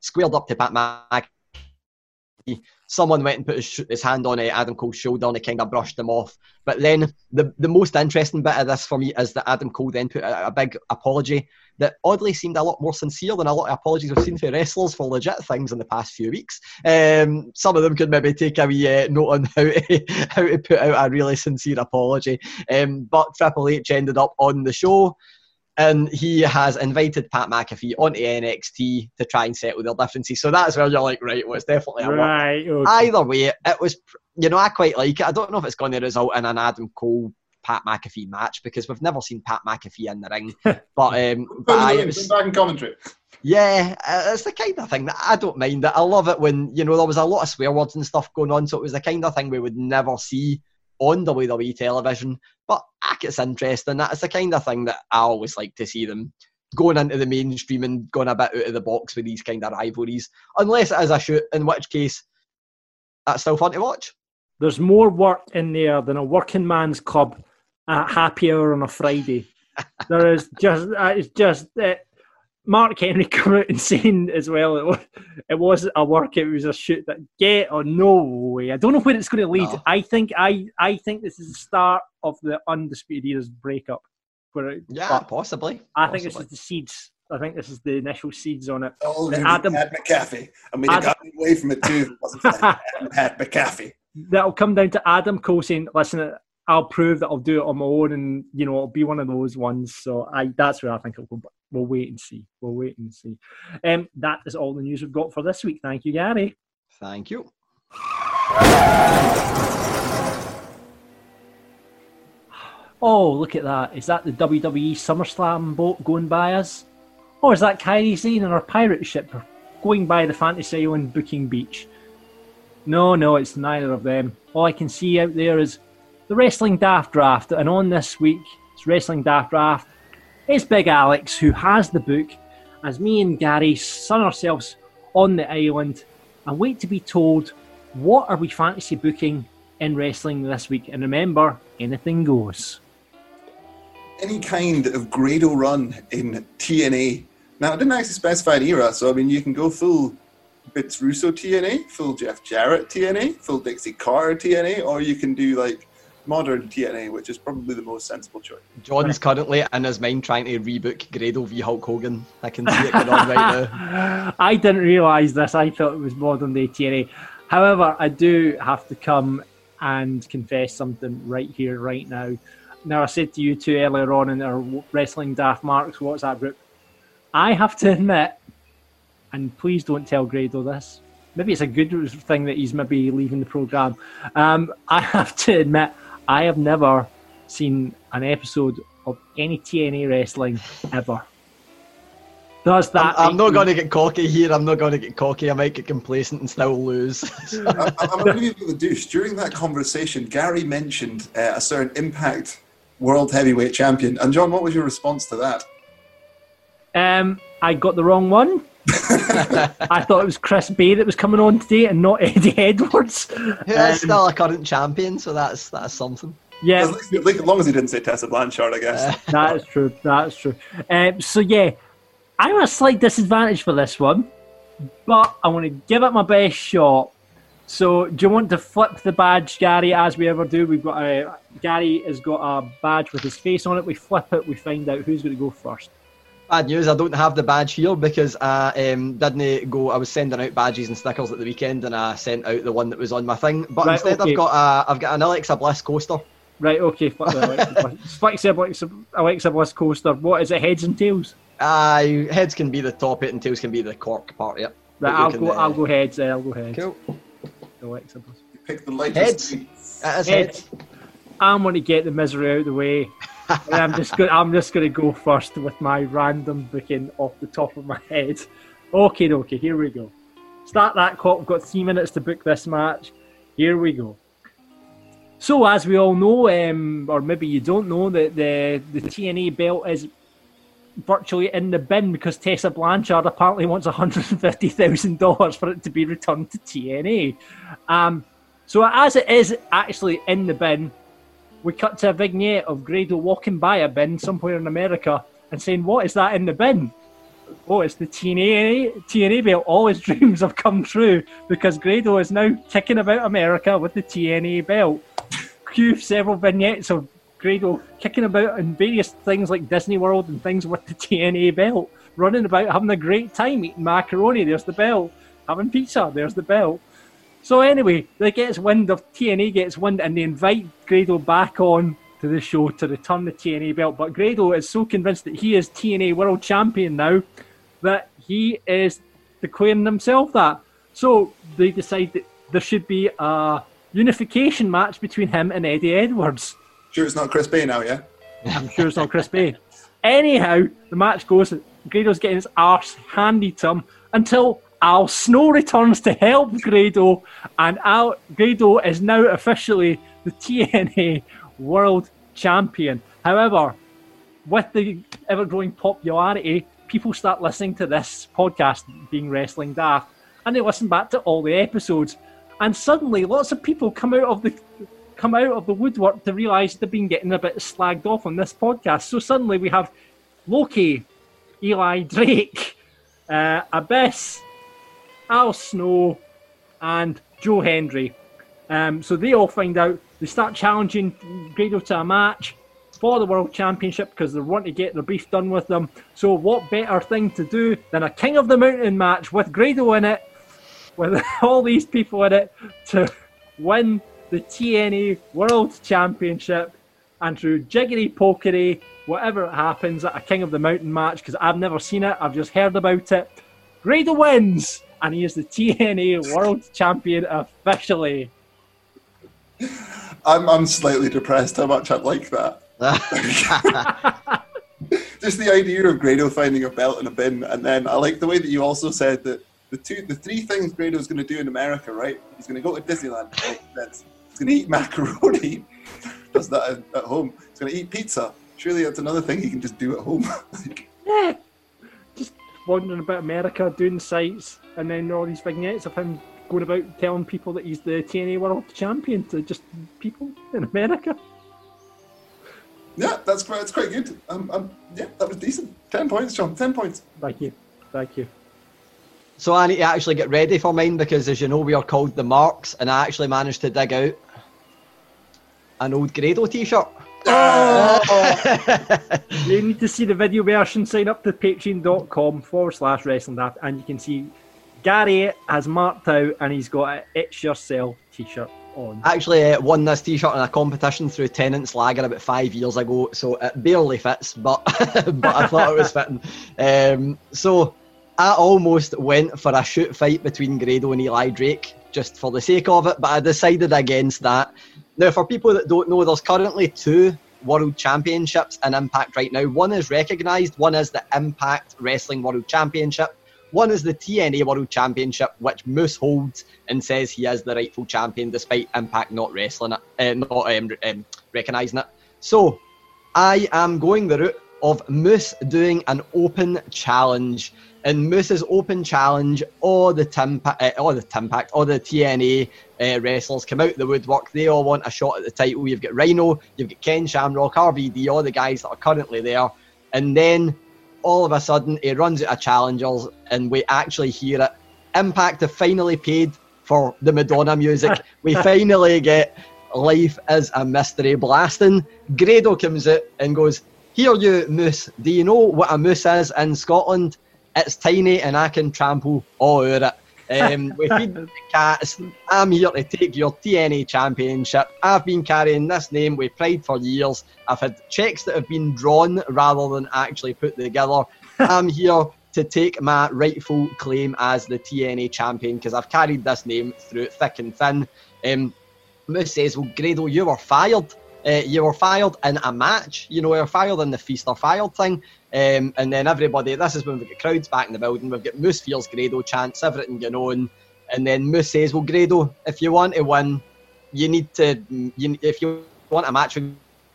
squared up to Pat McAfee, someone went and put his, his hand on uh, Adam Cole's shoulder and he kind of brushed him off. But then the, the most interesting bit of this for me is that Adam Cole then put a, a big apology that oddly seemed a lot more sincere than a lot of apologies we've seen for wrestlers for legit things in the past few weeks. Um, some of them could maybe take a wee uh, note on (laughs) how to, how to put out a really sincere apology. Um, but Triple H ended up on the show and he has invited Pat McAfee onto NXT to try and settle their differences. So that's where you're like, right, well, it's definitely a right. Okay. Either way, it was, you know, I quite like it. I don't know if it's going to result in an Adam Cole Pat McAfee match because we've never seen Pat McAfee in the ring. (laughs) But um, but I, it was, back in commentary. Yeah, uh, it's the kind of thing that I don't mind. It. I love it when you know there was a lot of swear words and stuff going on, so it was the kind of thing we would never see on WWE television. But it's interesting. That's the kind of thing that I always like to see them going into the mainstream and going a bit out of the box with these kind of rivalries. Unless it is a shoot, in which case that's still fun to watch. There's more work in there than a working man's club at happy hour on a Friday. (laughs) there is just uh, it's just uh, Mark Henry (laughs) come out and saying as well it was, it wasn't a work, it was a shoot that get or no way. I don't know where it's going to lead. No. I think I I think this is the start of the undisputed era's breakup. Where it, yeah, possibly. I possibly. think this is the seeds. I think this is the initial seeds on it. Oh, Adam Pat McAfee. I mean, Adam, got away from it too. (laughs) Pat McAfee. That'll come down to Adam Cole saying, "Listen, I'll prove that I'll do it on my own, and you know, it'll be one of those ones." So I, that's where I think it'll go. But we'll wait and see. We'll wait and see. Um, that is all the news we've got for this week. Thank you, Gary. Thank you. Oh, look at that. Is that the WWE SummerSlam boat going by us? Or is that Kairi Sane and her pirate ship going by the Fantasy Island booking beach? No, no, it's neither of them. All I can see out there is the Wrestling Daft Draft. And on this week, it's Wrestling Daft Draft. It's Big Alex who has the book as me and Gary sun ourselves on the island and wait to be told what are we fantasy booking in wrestling this week. And remember, anything goes any kind of Grado run in TNA. Now, I didn't actually specify an era, so I mean, you can go full Vince Russo TNA, full Jeff Jarrett TNA, full Dixie Carter TNA, or you can do like modern TNA, which is probably the most sensible choice. John's currently in his mind trying to rebook Grado v Hulk Hogan. I can see it going on right now. (laughs) I didn't realise this. I thought it was modern day TNA. However, I do have to come and confess something right here, right now. Now, I said to you two earlier on in our Wrestling Daft Marks WhatsApp group, I have to admit, and please don't tell Grado this, maybe it's a good thing that he's maybe leaving the programme. Um, I have to admit, I have never seen an episode of any TNA wrestling ever. Does that? I'm, I'm not going to get cocky here. I'm not going to get cocky. I might get complacent and still lose. (laughs) I, am going to be the douche. During that conversation, Gary mentioned uh, a certain impact world heavyweight champion. And John, what was your response to that? Um, I got the wrong one. (laughs) I thought it was Chris Bey that was coming on today, and not (laughs) Eddie Edwards. Yeah, um, still a current champion, so that's that's something. Yeah, as, as long as he didn't say Tessa Blanchard, I guess. Uh, (laughs) that is true. That is true. Um, so yeah, I'm at a slight disadvantage for this one, but I want to give it my best shot. So, do you want to flip the badge, Gary, as we ever do? We've got a Gary has got a badge with his face on it. We flip it, we find out who's going to go first. Bad news, I don't have the badge here because I um, didn't go. I was sending out badges and stickers at the weekend, and I sent out the one that was on my thing. But right, instead, okay. I've got a, I've got an Alexa Bliss coaster. Right, okay. Flip the Alexa (laughs) Bliss. Alexa Bliss coaster. What is it? Heads and tails. Uh, heads can be the top it, and tails can be the cork part. Yeah. Right, I'll go. Uh, I'll go heads. Uh, I'll go heads. Cool. Alexa You pick the latest. Heads. heads. I'm going to get the misery out of the way. I'm just going. I'm just going to go first with my random booking off the top of my head. Okay, okay. Here we go. Start that clock. We've got three minutes to book this match. Here we go. So, as we all know, um, or maybe you don't know, that the the TNA belt is virtually in the bin because Tessa Blanchard apparently wants $150,000 for it to be returned to TNA. Um, so, as it is actually in the bin, we cut to a vignette of Grado walking by a bin somewhere in America and saying, What is that in the bin? Oh, it's the TNA, TNA belt. All his (laughs) dreams have come true because Grado is now kicking about America with the TNA belt. Cue several vignettes of Grado kicking about in various things like Disney World and things with the TNA belt, running about having a great time eating macaroni. There's the belt. Having pizza. There's the belt. So anyway, they gets wind of TNA gets wind and they invite Grado back on to the show to return the TNA belt. But Grado is so convinced that he is TNA World Champion now that he is declaring himself that. So they decide that there should be a unification match between him and Eddie Edwards. Sure, it's not Chris Bey now, yeah. I'm sure it's not Chris Bey. Anyhow, the match goes. Grado's getting his arse handed to him until Al Snow returns to help Grado, and Al Grado is now officially the TNA World Champion. However, with the ever growing popularity, people start listening to this podcast, being Wrestling Daft, and they listen back to all the episodes, and suddenly lots of people come out of the come out of the woodwork to realise they've been getting a bit slagged off on this podcast. So suddenly we have Loki, Eli Drake, uh, Abyss, Al Snow, and Joe Hendry. Um, so they all find out. They start challenging Grado to a match for the World Championship because they want to get their beef done with them. So what better thing to do than a King of the Mountain match with Grado in it, with (laughs) all these people in it, to win the TNA World Championship and through jiggery pokery, whatever happens at a King of the Mountain match, because I've never seen it, I've just heard about it. Grado wins, and he is the TNA World Champion officially. I'm, I'm slightly depressed how much I like that. (laughs) Just the idea of Grado finding a belt in a bin, and then I like the way that you also said that the two, the three things Grado's going to do in America, right? He's going to go to Disneyland. He's going to eat macaroni. (laughs) Does that at, at home. He's going to eat pizza. Surely that's another thing he can just do at home. (laughs) Yeah, wandering about America, doing sights, and then all these vignettes of him going about telling people that he's the TNA World Champion to just people in America. yeah, that's quite, that's quite good. Um, um, yeah, that was decent. Ten points, John. Ten points. Thank you. Thank you. So I need to actually get ready for mine because, as you know, we are called the Marks, and I actually managed to dig out an old Grado T-shirt. (laughs) you need to see the video version. Sign up to patreon.com forward slash wrestling daft, and you can see Gary has marked out and he's got a It's Yourself t shirt on. Actually, uh, won this T-shirt in a competition through Tennent's Lager about five years ago, so it barely fits, but (laughs) but I thought it was fitting. Um, so I almost went for a shoot fight between Grado and Eli Drake just for the sake of it, but I decided against that. Now, for people that don't know, there's currently two World Championships in Impact right now. One is recognised, one is the Impact Wrestling World Championship. One is the TNA World Championship, which Moose holds and says he is the rightful champion, despite Impact not wrestling it, uh, not um, um, recognising it. So, I am going the route of Moose doing an open challenge. In Moose's open challenge, or the Tim uh, all the Timpact, all the TNA uh, wrestlers come out the woodwork. They all want a shot at the title. You've got Rhino, you've got Ken Shamrock, RVD, all the guys that are currently there. And then all of a sudden, he runs out of challengers, and we actually hear it. Impact have finally paid for the Madonna music. (laughs) we finally get Life is a Mystery blasting. Grado comes out and goes, Here, you moose, do you know what a moose is in Scotland? It's tiny and I can trample all over it. Um, (laughs) we feed the cats. I'm here to take your TNA championship. I've been carrying this name with pride for years. I've had checks that have been drawn rather than actually put together. (laughs) I'm here to take my rightful claim as the TNA champion because I've carried this name through thick and thin. Um, Moose says, Well, Grado, you were fired. uh, you were fired in a match. You know, you're fired in the feast or fired thing. Um, and then everybody, this is when we get crowds back in the building. We've got Moose feels Grado chants, everything going on. And then Moose says, Well, Grado, if you want to win, you need to, you, if you want a match with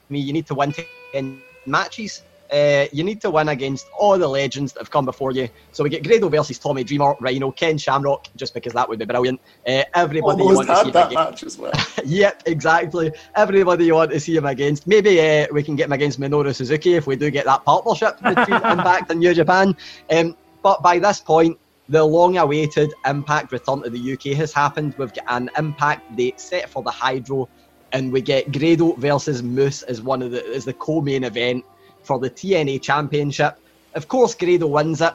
me, you need to win 10 matches. Uh, you need to win against all the legends that have come before you. So we get Grado versus Tommy Dreamer, Rhino, Ken Shamrock, just because that would be brilliant. Uh, everybody you Almost want to see that against. match as well. (laughs) yep, exactly. Everybody you want to see him against. Maybe uh, we can get him against Minoru Suzuki if we do get that partnership between Impact and New Japan. Um, but by this point, the long-awaited Impact return to the UK has happened. We've got an Impact date set for the Hydro, and we get Grado versus Moose as one of the as the co-main event for the TNA Championship. Of course, Grado wins it,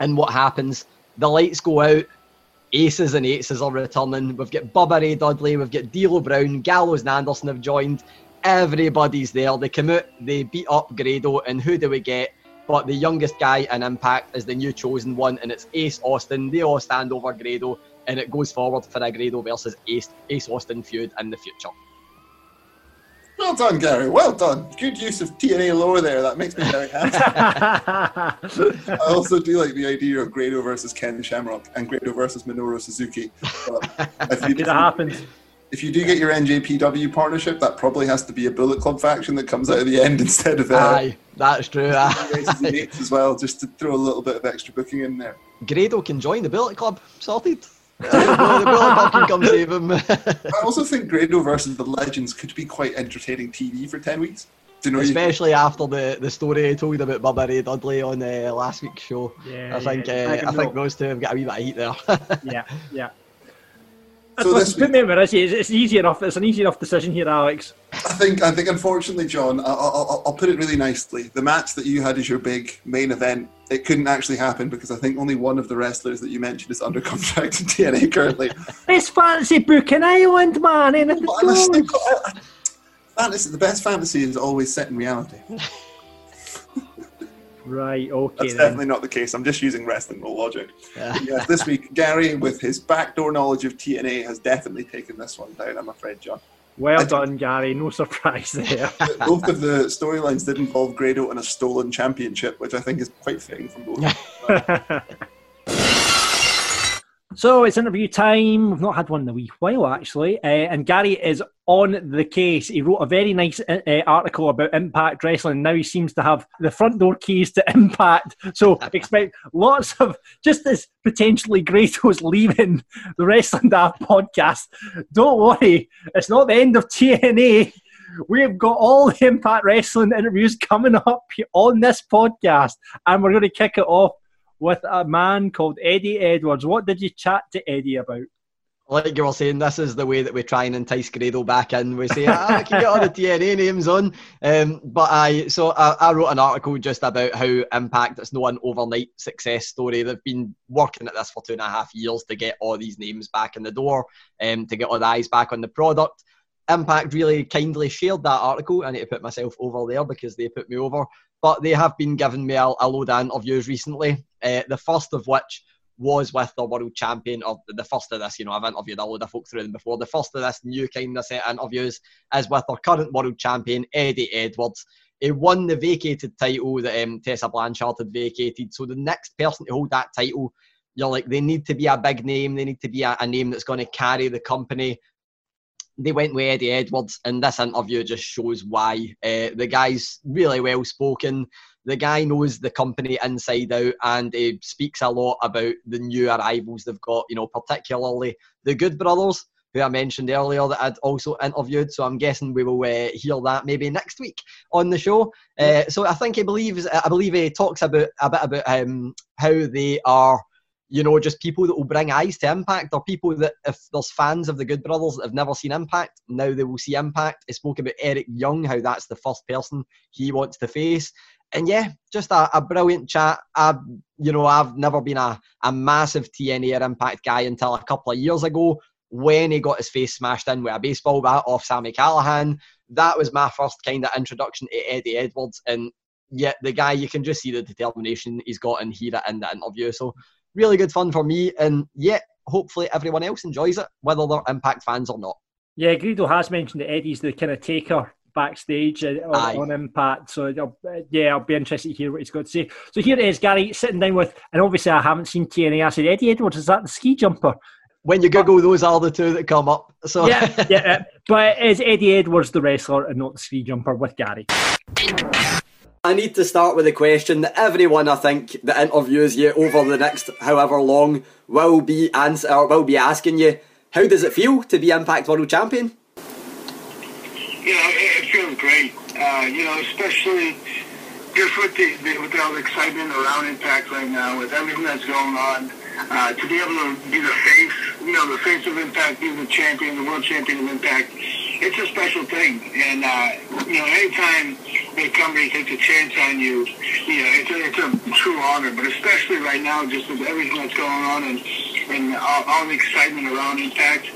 and what happens? The lights go out. Aces and Eights are returning. We've got Bubba Ray Dudley, we've got D'Lo Brown, Gallows and Anderson have joined. Everybody's there. They come out, they beat up Grado, and who do we get? But the youngest guy in Impact is the new chosen one, and it's Ace Austin. They all stand over Grado, and it goes forward for a Grado versus Ace, Ace Austin feud in the future. Well done, Gary. Well done. Good use of TNA lore there. That makes me very happy. (laughs) I also do like the idea of Grado versus Ken Shamrock and Grado versus Minoru Suzuki. But if you, (laughs) It happens. if you do get your NJPW partnership, that probably has to be a Bullet Club faction that comes out at the end instead of uh, Aye, that's true. Aces and Eights as well, just to throw a little bit of extra booking in there. Grado can join the Bullet Club. Sorted. The Bullet Club can save him. (laughs) I also think Grado versus the Legends could be quite entertaining TV for 10 weeks. Do you know you- Especially after the, the story I told about Bubba Ray Dudley on uh, last week's show. Yeah, I think yeah. uh, I I, think those two have got a wee bit of heat there. (laughs) yeah, yeah. So So this put me where is he? It's, it's easy enough. It's an easy enough decision here, Alex. I think, I think, unfortunately, John, I- I- I'll, I'll put it really nicely. The match that you had as your big main event, it couldn't actually happen because I think only one of the wrestlers that you mentioned is under contract in (laughs) TNA currently. Best fantasy book in Ireland, man. Anything But I goes. got- Fantasy, the best fantasy is always set in reality. (laughs) Right. Okay. That's then. definitely not the case. I'm just using wrestling rule logic. yes, this week, Gary, with his backdoor knowledge of TNA, has definitely taken this one down, I'm afraid, John. Well done, Gary. No surprise (laughs) there. Both of the storylines did involve Grado and a stolen championship, which I think is quite fitting from both. (laughs) So it's interview time. We've not had one in a wee while, actually. Uh, and Gary is on the case. He wrote a very nice uh, uh, article about Impact Wrestling. Now he seems to have the front door keys to (laughs) Impact. So expect lots of, just as potentially Grado's leaving the Wrestling Daft podcast. Don't worry, it's not the end of TNA. We've got all the Impact Wrestling interviews coming up on this podcast, and we're going to kick it off with a man called Eddie Edwards. What did you chat to Eddie about? like you were saying, this is the way that we try and entice Grado back in. We say, ah, we can get all the (laughs) TNA names on. Um, but I, so I, I wrote an article just about how Impact, it's not an overnight success story. They've been working at this for two and a half years to get all these names back in the door, um, to get all the eyes back on the product. Impact really kindly shared that article. I need to put myself over there because they put me over. But they have been giving me a, a load of interviews recently. Uh, the first of which was with the world champion of the first of this. You know, I've interviewed a load of folk through them before. The first of this new kind of set of interviews is with our current world champion, Eddie Edwards. He won the vacated title that um, Tessa Blanchard had vacated. So the next person to hold that title, you're like, they need to be a big name. They need to be a, a name that's going to carry the company they went with Eddie Edwards, and this interview just shows why. Uh, the guy's really well spoken. The guy knows the company inside out, and he speaks a lot about the new arrivals they've got. You know, particularly the Good Brothers, who I mentioned earlier that I'd also interviewed. So I'm guessing we will uh, hear that maybe next week on the show. Uh, so I think he believes, I believe he talks about a bit about um, how they are you know, just people that will bring eyes to Impact, or people that, if there's fans of the Good Brothers that have never seen Impact, now they will see Impact. I spoke about Eric Young, how that's the first person he wants to face. And yeah, just a, a brilliant chat. I, you know, I've never been a, a massive TNA or Impact guy until a couple of years ago when he got his face smashed in with a baseball bat off Sami Callihan. That was my first kind of introduction to Eddie Edwards. And yet, the guy, you can just see the determination he's got in here in the interview. So, really good fun for me, and yeah, hopefully everyone else enjoys it, whether they're Impact fans or not. Yeah, Grado has mentioned that Eddie's the kind of taker backstage uh, on, on Impact. So I'll, uh, yeah, I'll be interested to hear what he's got to say. So here it is, Gary, sitting down with, and obviously I haven't seen TNA. I said Eddie Edwards. Is that the ski jumper? When you Google, those are the two that come up. So yeah, (laughs) yeah. uh, But is Eddie Edwards the wrestler and not the ski jumper with Gary? I need to start with a question that everyone I think that interviews you over the next however long will be answer will be asking you. How does it feel to be Impact World Champion? you know, it, it feels great. Uh, you know, especially just with the, the with all the excitement around Impact right now, with everything that's going on, uh, to be able to be the face, you know, the face of Impact, be the champion, the world champion of Impact, it's a special thing. And uh, you know, anytime a company takes a chance on you, you know, it's a, it's a true honor. But especially right now, just with everything that's going on and and all, all the excitement around Impact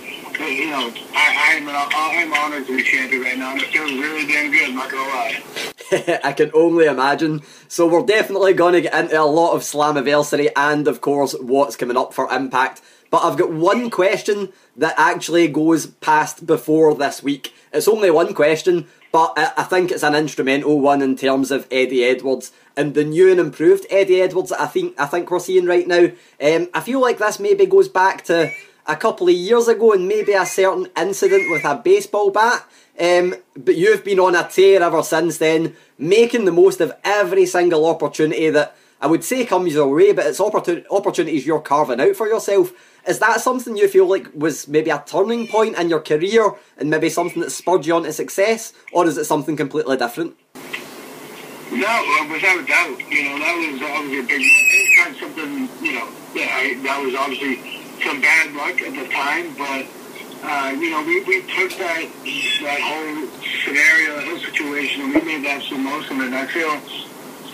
you know, I, I'm, uh, I'm honored to be champion right now, and it feels really damn good, I'm not gonna lie. (laughs) I can only imagine. So we're definitely going to get into a lot of Slammiversary and, of course, what's coming up for Impact. But I've got one question that actually goes past before this week. It's only one question, but I think it's an instrumental one in terms of Eddie Edwards and the new and improved Eddie Edwards I think I think we're seeing right now. Um, I feel like this maybe goes back to a couple of years ago and maybe a certain incident with a baseball bat. Um, but you've been on a tear ever since then, making the most of every single opportunity that I would say comes your way, but it's opportun- opportunities you're carving out for yourself. Is that something you feel like was maybe a turning point in your career and maybe something that spurred you on to success, or is it something completely different? No, uh, without a doubt, you know, that was obviously a big, anytime something, you know, yeah, that was obviously some bad luck at the time, but, uh, you know, we, we took that, that whole scenario, that whole situation, and we made the most of it, and I feel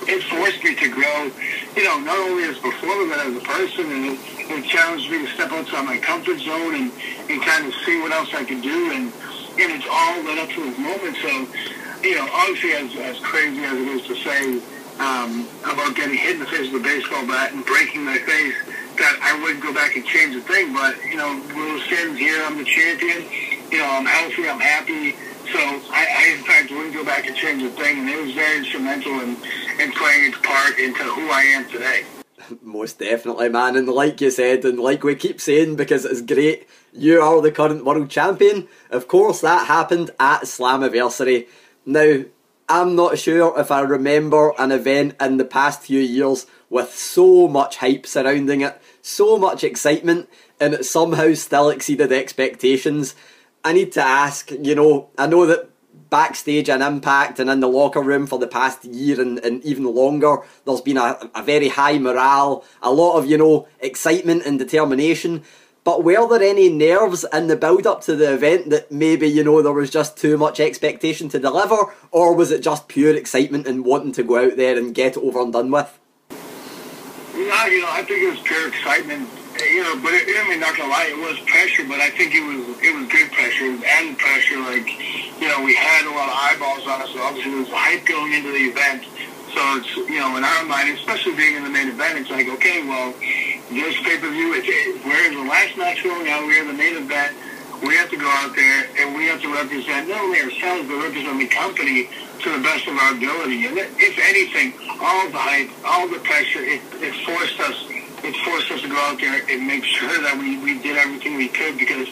it forced me to grow, you know, not only as a performer, but as a person, and it, it challenged me to step outside my comfort zone and, and kind of see what else I could do, and, and it's all led up to this moment, so, you know, obviously as, as crazy as it is to say um, about getting hit in the face with a baseball bat and breaking my face, that I wouldn't go back and change a thing. But, you know, we'll Sims here, I'm the champion. You know, I'm healthy, I'm happy. So I, I, in fact, wouldn't go back and change a thing. And it was very instrumental in, in playing its part into who I am today. (laughs) Most definitely, man. And like you said, and like we keep saying, because it's great, you are the current world champion. Of course, that happened at Slammiversary. Now, I'm not sure if I remember an event in the past few years with so much hype surrounding it, so much excitement, and it somehow still exceeded expectations. I need to ask, you know, I know that backstage and impact and in the locker room for the past year and, and even longer, there's been a, a very high morale, a lot of, you know, excitement and determination. But were there any nerves in the build up to the event that maybe, you know, there was just too much expectation to deliver? Or was it just pure excitement and wanting to go out there and get it over and done with? Yeah, you know, I think it was pure excitement. Uh, you know, but it, I mean, not gonna lie, it was pressure, but I think it was it was good pressure. It added pressure. Like, you know, we had a lot of eyeballs on us. So obviously, there was hype going into the event. So it's you know, in our mind, especially being in the main event, it's like, okay, well, this pay per view, it's we're in the last match going out. We're in the main event. We have to go out there and we have to represent not only ourselves but represent the company to the best of our ability. And if anything, all the hype, all the pressure, it, it forced us. It forced us to go out there and make sure that we, we did everything we could because,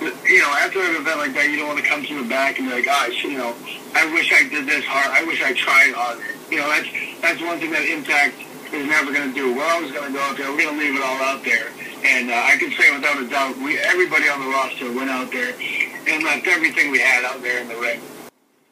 you know, after an event like that, you don't want to come to the back and be like, ah, you know, I wish I did this hard. I wish I tried harder. You know, that's that's one thing that Impact is never going to do. We're always going to go out there. We're going to leave it all out there. And uh, I can say without a doubt, we everybody on the roster went out there and left everything we had out there in the ring.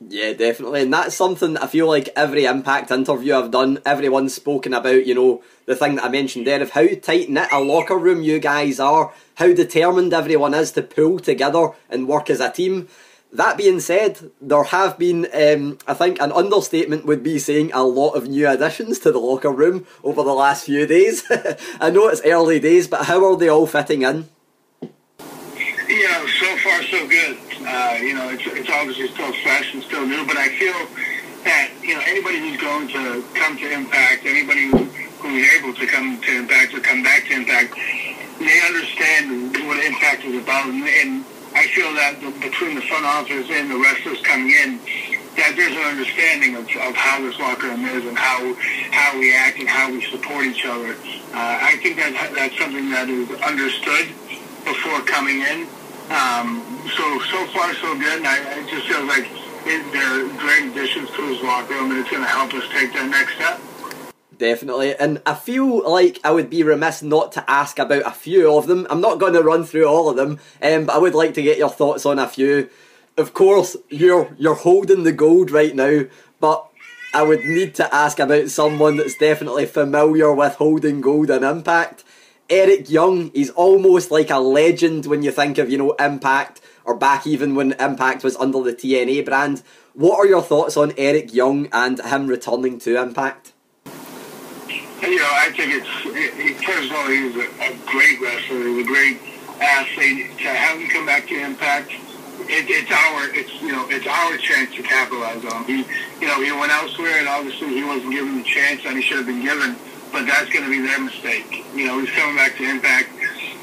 Yeah, definitely. And that's something I feel like every Impact interview I've done, everyone's spoken about, you know, the thing that I mentioned there of how tight knit a locker room you guys are, how determined everyone is to pull together and work as a team. That being said, there have been, um, I think, an understatement would be saying a lot of new additions to the locker room over the last few days. (laughs) I know it's early days, but how are they all fitting in? Know, so far so good. Uh, you know, it's, it's obviously still fresh and still new, but I feel that, you know, anybody who's going to come to Impact, anybody who, who's able to come to Impact or come back to Impact, they understand what Impact is about. And, and I feel that the, between the front office and the wrestlers coming in, that there's an understanding of, of how this locker room is and how how we act and how we support each other. Uh, I think that that's something that is understood before coming in. Um, so so far so good. And I, I just feel like it, they're great additions to his locker room, and it's going to help us take that next step. Definitely. And I feel like I would be remiss not to ask about a few of them. I'm not going to run through all of them, um, but I would like to get your thoughts on a few. Of course, you're you're holding the gold right now, but I would need to ask about someone that's definitely familiar with holding gold and impact. Eric Young, he's almost like a legend when you think of, you know, Impact or back even when Impact was under the TNA brand. What are your thoughts on Eric Young and him returning to Impact? You know, I think it's, it, first of all, he's a, a great wrestler. He's a great athlete. To have him come back to Impact, it, it's our, it's, you know, it's our chance to capitalize on. He, you know, he went elsewhere and obviously he wasn't given the chance that he should have been given, but that's going to be their mistake. You know, he's coming back to Impact.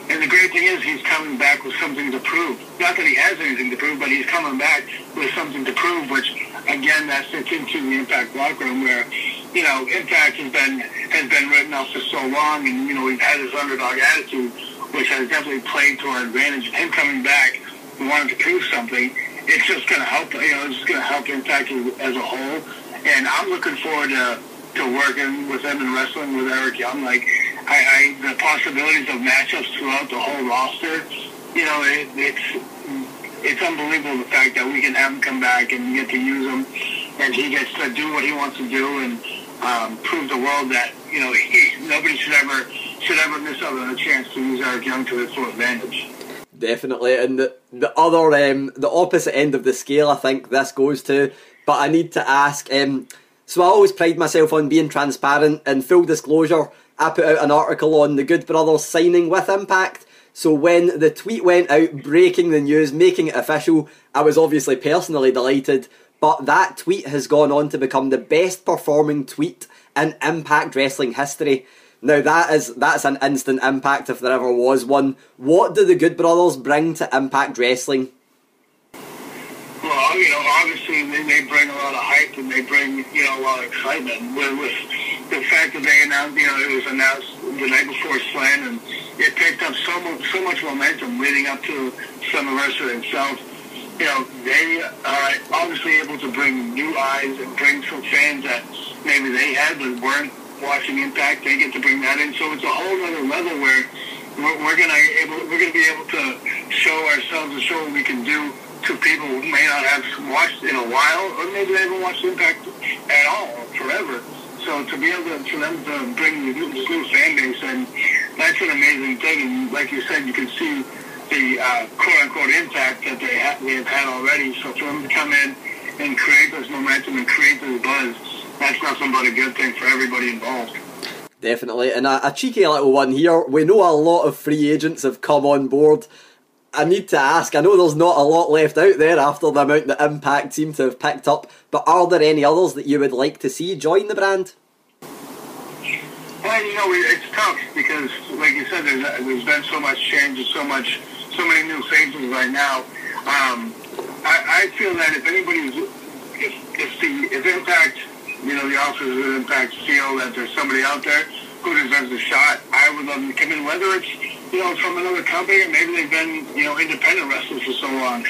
And the great thing is he's coming back with something to prove. Not that he has anything to prove, but he's coming back with something to prove, which, again, that fits into the Impact locker room where, you know, Impact has been has been written off for so long, and, you know, we've had this underdog attitude, which has definitely played to our advantage. Him coming back, we wanted to prove something. It's just going to help, you know, it's just going to help Impact as a whole. And I'm looking forward to, to working with him and wrestling with Eric Young. Like, I, I the possibilities of matchups throughout the whole roster, you know, it, it's it's unbelievable the fact that we can have him come back and get to use him, and he gets to do what he wants to do and um, prove the world that you know he, nobody should ever should ever miss out on a chance to use Eric Young to his full advantage. Definitely, and the the other um, the opposite end of the scale, I think this goes to. But I need to ask. Um, so I always pride myself on being transparent and full disclosure. I put out an article on the Good Brothers signing with Impact. So when the tweet went out breaking the news, making it official, I was obviously personally delighted. But that tweet has gone on to become the best performing tweet in Impact Wrestling history. Now that is that's an instant impact if there ever was one. What do the Good Brothers bring to Impact Wrestling? Well, you know, obviously they, they bring a lot of hype and they bring, you know, a lot of excitement. With, with the fact that they announced, you know, it was announced the night before Slam and it picked up so much, so much momentum leading up to Slammiversary itself. You know, they are obviously able to bring new eyes and bring some fans that maybe they had but weren't watching Impact. They get to bring that in, so it's a whole other level where we're, we're gonna able we're gonna be able to show ourselves and show what we can do to people who may not have watched in a while, or maybe they haven't watched Impact at all forever. So to be able to, for them to bring this new fan base, and that's an amazing thing. And like you said, you can see the uh, quote-unquote impact that they have, they have had already. So for them to come in and create this momentum and create this buzz, that's nothing but a good thing for everybody involved. Definitely, and a, a cheeky little one here. We know a lot of free agents have come on board. I need to ask, I know there's not a lot left out there after the amount that Impact seem to have picked up, but are there any others that you would like to see join the brand? Well, you know, it's tough because, like you said, there's, there's been so much change and so much, so many new faces right now. Um, I, I feel that if anybody's, if, if the, if Impact, you know, the officers of Impact feel that there's somebody out there who deserves a shot, I would love them to come in, whether it's, you know, from another company or maybe they've been, you know, independent wrestlers for so long.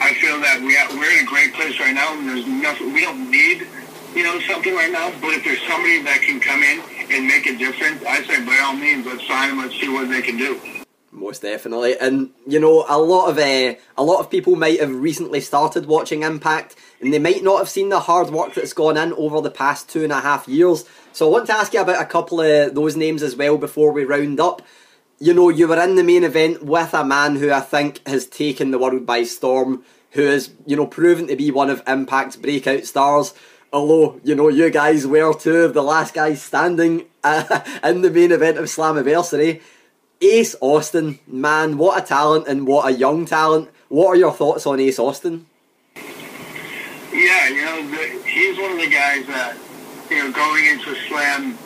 I feel that we are, we're in a great place right now, and there's nothing, we don't need, you know, something right now, but if there's somebody that can come in and make a difference, I say by all means, let's sign them, let's see what they can do. Most definitely, and you know, a lot of uh, a lot of people might have recently started watching Impact, and they might not have seen the hard work that's gone in over the past two and a half years. So I want to ask you about a couple of those names as well before we round up. You know, you were in the main event with a man who I think has taken the world by storm, who is, you know, proven to be one of Impact's breakout stars. Although, you know, you guys were two of the last guys standing uh, (laughs) in the main event of Slammiversary. Ace Austin, man, what a talent and what a young talent. What are your thoughts on Ace Austin? Yeah, you know, the, he's one of the guys that, you know, going into Slam,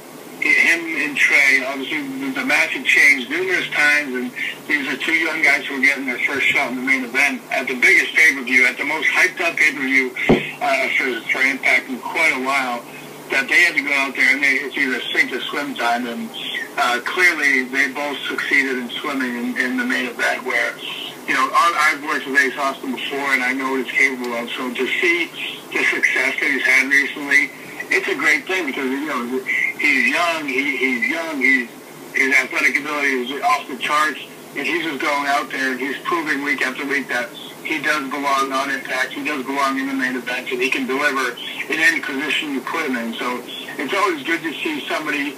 him and Trey, obviously the match had changed numerous times, and these are two young guys who were getting their first shot in the main event at the biggest pay-per-view, at the most hyped-up pay-per-view uh, uh, for, for Impact in quite a while that they had to go out there and they, it's either sink or swim time. And uh, clearly they both succeeded in swimming in, in the main event where, you know, I've worked with Ace Austin before and I know what he's capable of. So to see the success that he's had recently, it's a great thing because, you know, he's young, he, he's young, he's, his athletic ability is off the charts, and he's just going out there and he's proving week after week that he does belong on impact, he does belong in the main event, and he can deliver in any position you put him in. So it's always good to see somebody,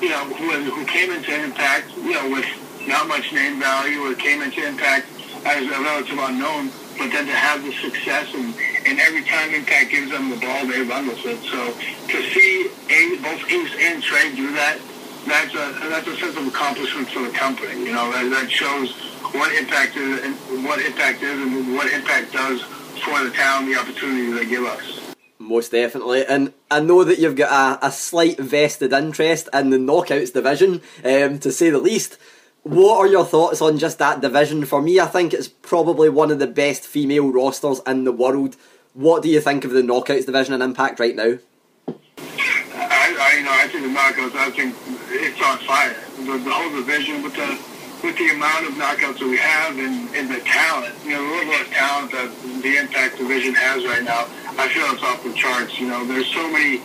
you know, who, who came into impact, you know, with not much name value or came into impact as a relative unknown, but then to have the success and, and every time Impact gives them the ball, they run with it. So to see A, both Ace and Trey do that, that's a that's a sense of accomplishment for the company. You know, that, that shows what impact is and what impact is and what impact does for the town, the opportunity they give us. Most definitely, and I know that you've got a, a slight vested interest in the knockouts division, um, to say the least. What are your thoughts on just that division? For me, I think it's probably one of the best female rosters in the world. What do you think of the knockouts division and Impact right now? I, I you know I think the knockouts. I think it's on fire. The, the whole division with the with the amount of knockouts that we have and, and the talent, you know, the level of talent that the Impact division has right now, I feel it's off the charts. You know, there's so many,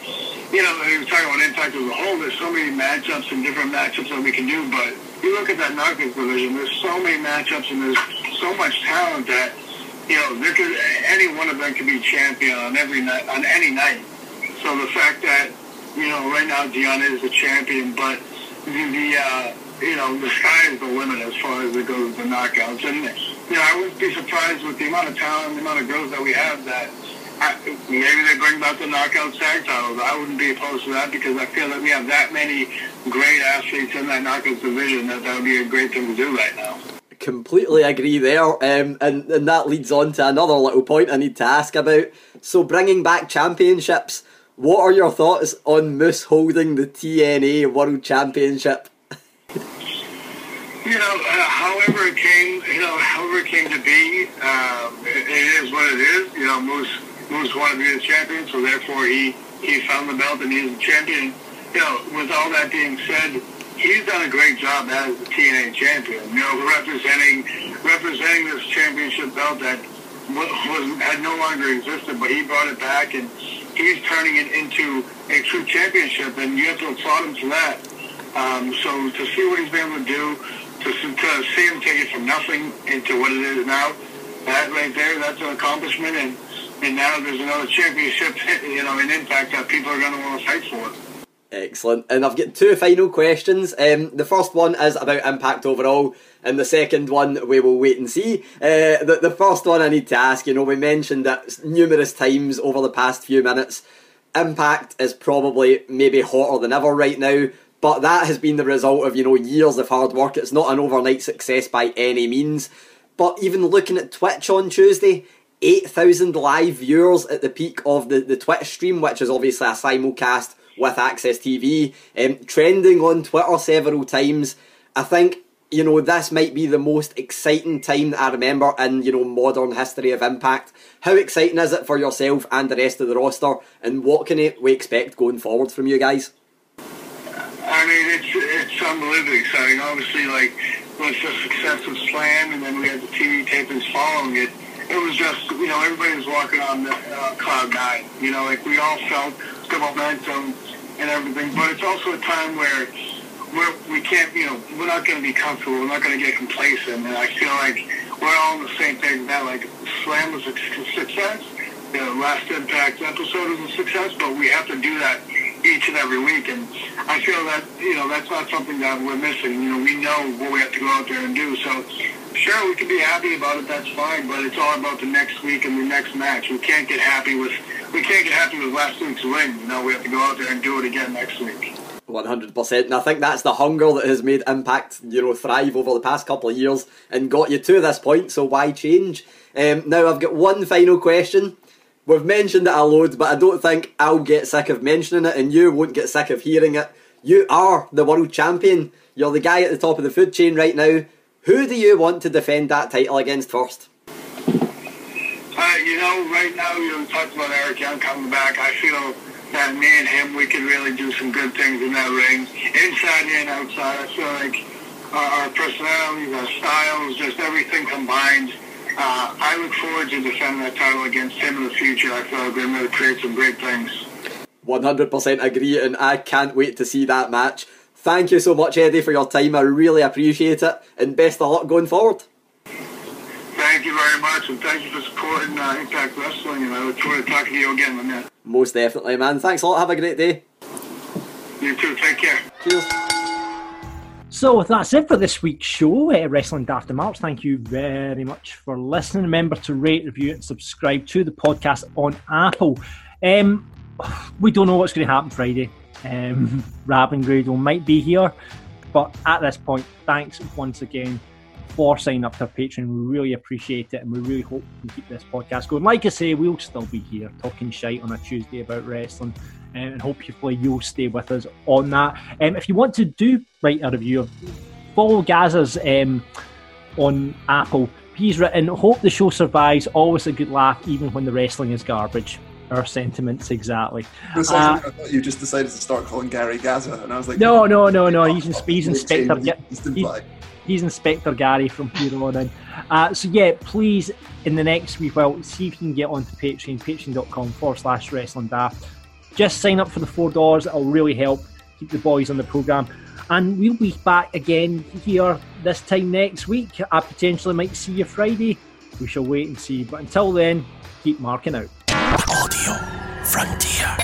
you know, we were talking about Impact as a whole, there's so many matchups and different matchups that we can do, but you look at that knockouts division, there's so many matchups and there's so much talent that, you know, there could, any one of them could be champion on every night, on any night. So the fact that, you know, right now Dion is the champion, but the, the uh, you know, the sky is the limit as far as it goes to knockouts. And, you know, I wouldn't be surprised with the amount of talent, the amount of girls that we have that I, maybe they bring back the knockout tag titles. I wouldn't be opposed to that because I feel that we have that many great athletes in that knockouts division that that would be a great thing to do right now. Completely agree there, um, and and that leads on to another little point I need to ask about. So, bringing back championships, what are your thoughts on Moose holding the TNA World Championship? You know, uh, however it came, you know, however it came to be, um, it, it is what it is. You know, Moose Moose wanted to be the champion, so therefore he he found the belt and he's the champion. You know, with all that being said, he's done a great job as the TNA champion. You know, representing representing this championship belt that was, was had no longer existed, but he brought it back and he's turning it into a true championship, and you have to applaud him for that. Um, so to see what he's been able to do, to, to see him take it from nothing into what it is now, that right there, that's an accomplishment. And, and now there's another championship, (laughs) you know, in Impact that people are going to want to fight for. Excellent. And I've got two final questions. Um, the first one is about impact overall, and the second one we will wait and see. Uh, the, the first one I need to ask, you know, we mentioned that numerous times over the past few minutes. Impact is probably maybe hotter than ever right now, but that has been the result of, you know, years of hard work. It's not an overnight success by any means. But even looking at Twitch on Tuesday, 8,000 live viewers at the peak of the, the Twitch stream, which is obviously a simulcast with AXS TV, um, trending on Twitter several times. I think, you know, this might be the most exciting time that I remember in, you know, modern history of Impact. How exciting is it for yourself and the rest of the roster, and what can we expect going forward from you guys? I mean, it's it's unbelievably exciting. Obviously, like with the success of Slam, and then we had the TV tapings following it. It was just, you know, everybody was walking on the uh, cloud nine. You know, like we all felt the momentum and everything. But it's also a time where we're, we can't, you know, we're not going to be comfortable. We're not going to get complacent. And I feel like we're all on the same page now. Like Slam was a success. The last Impact episode was a success, but we have to do that each and every week. And I feel that, you know, that's not something that we're missing. You know, we know what we have to go out there and do. So, sure, we can be happy about it. That's fine. But it's all about the next week and the next match. We can't get happy with, we can't get happy with last week's win. You know, we have to go out there and do it again next week. 100%. And I think that's the hunger that has made Impact, you know, thrive over the past couple of years and got you to this point, so why change? Um, now, I've got one final question. We've mentioned it a load, but I don't think I'll get sick of mentioning it, and you won't get sick of hearing it. You are the world champion. You're the guy at the top of the food chain right now. Who do you want to defend that title against first? Uh, you know, right now, you talked about Eric Young coming back. I feel that me and him, we could really do some good things in that ring, inside and outside. I feel like our, our personalities, our styles, just everything combined. Uh, I look forward to defending that title against him in the future. I feel like we're going to create some great things. 100% agree, and I can't wait to see that match. Thank you so much, Eddie, for your time. I really appreciate it, and best of luck going forward. Thank you very much, and thank you for supporting uh, Impact Wrestling, and I look forward to talking to you again, my man. Most definitely, man. Thanks a lot. Have a great day. You too. Take care. Cheers. So that's it for this week's show, uh, Wrestling Daft Marks. Thank you very much for listening. Remember to rate, review, and subscribe to the podcast on Apple. Um, we don't know what's going to happen Friday. Um, (laughs) Rab and Grado might be here, but at this point, thanks once again for signing up to our Patreon. We really appreciate it, and we really hope we keep this podcast going. Like I say, we'll still be here talking shite on a Tuesday about wrestling, and hopefully you'll stay with us on that. Um, if you want to do write a review of follow Gaza's um, on Apple. He's written, "Hope the show survives. Always a good laugh, even when the wrestling is garbage." Our sentiments exactly. For a second, Uh, I thought you just decided to start calling Gary Gaza, and I was like, no, no, no, no. He's, in, he's (laughs) Inspector. changed Ga- it, just he's, he's Inspector Gary from here on in. Uh, so yeah, please in the next week, well, see if you can get onto Patreon, patreon.com forward slash wrestling daft. Just sign up for the four dollars. It'll really help keep the boys on the program. And we'll be back again here this time next week. I potentially might see you Friday. We shall wait and see. But until then, keep marking out. Audio Frontier.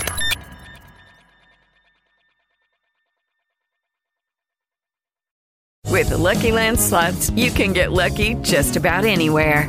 With the Lucky Land slots, you can get lucky just about anywhere.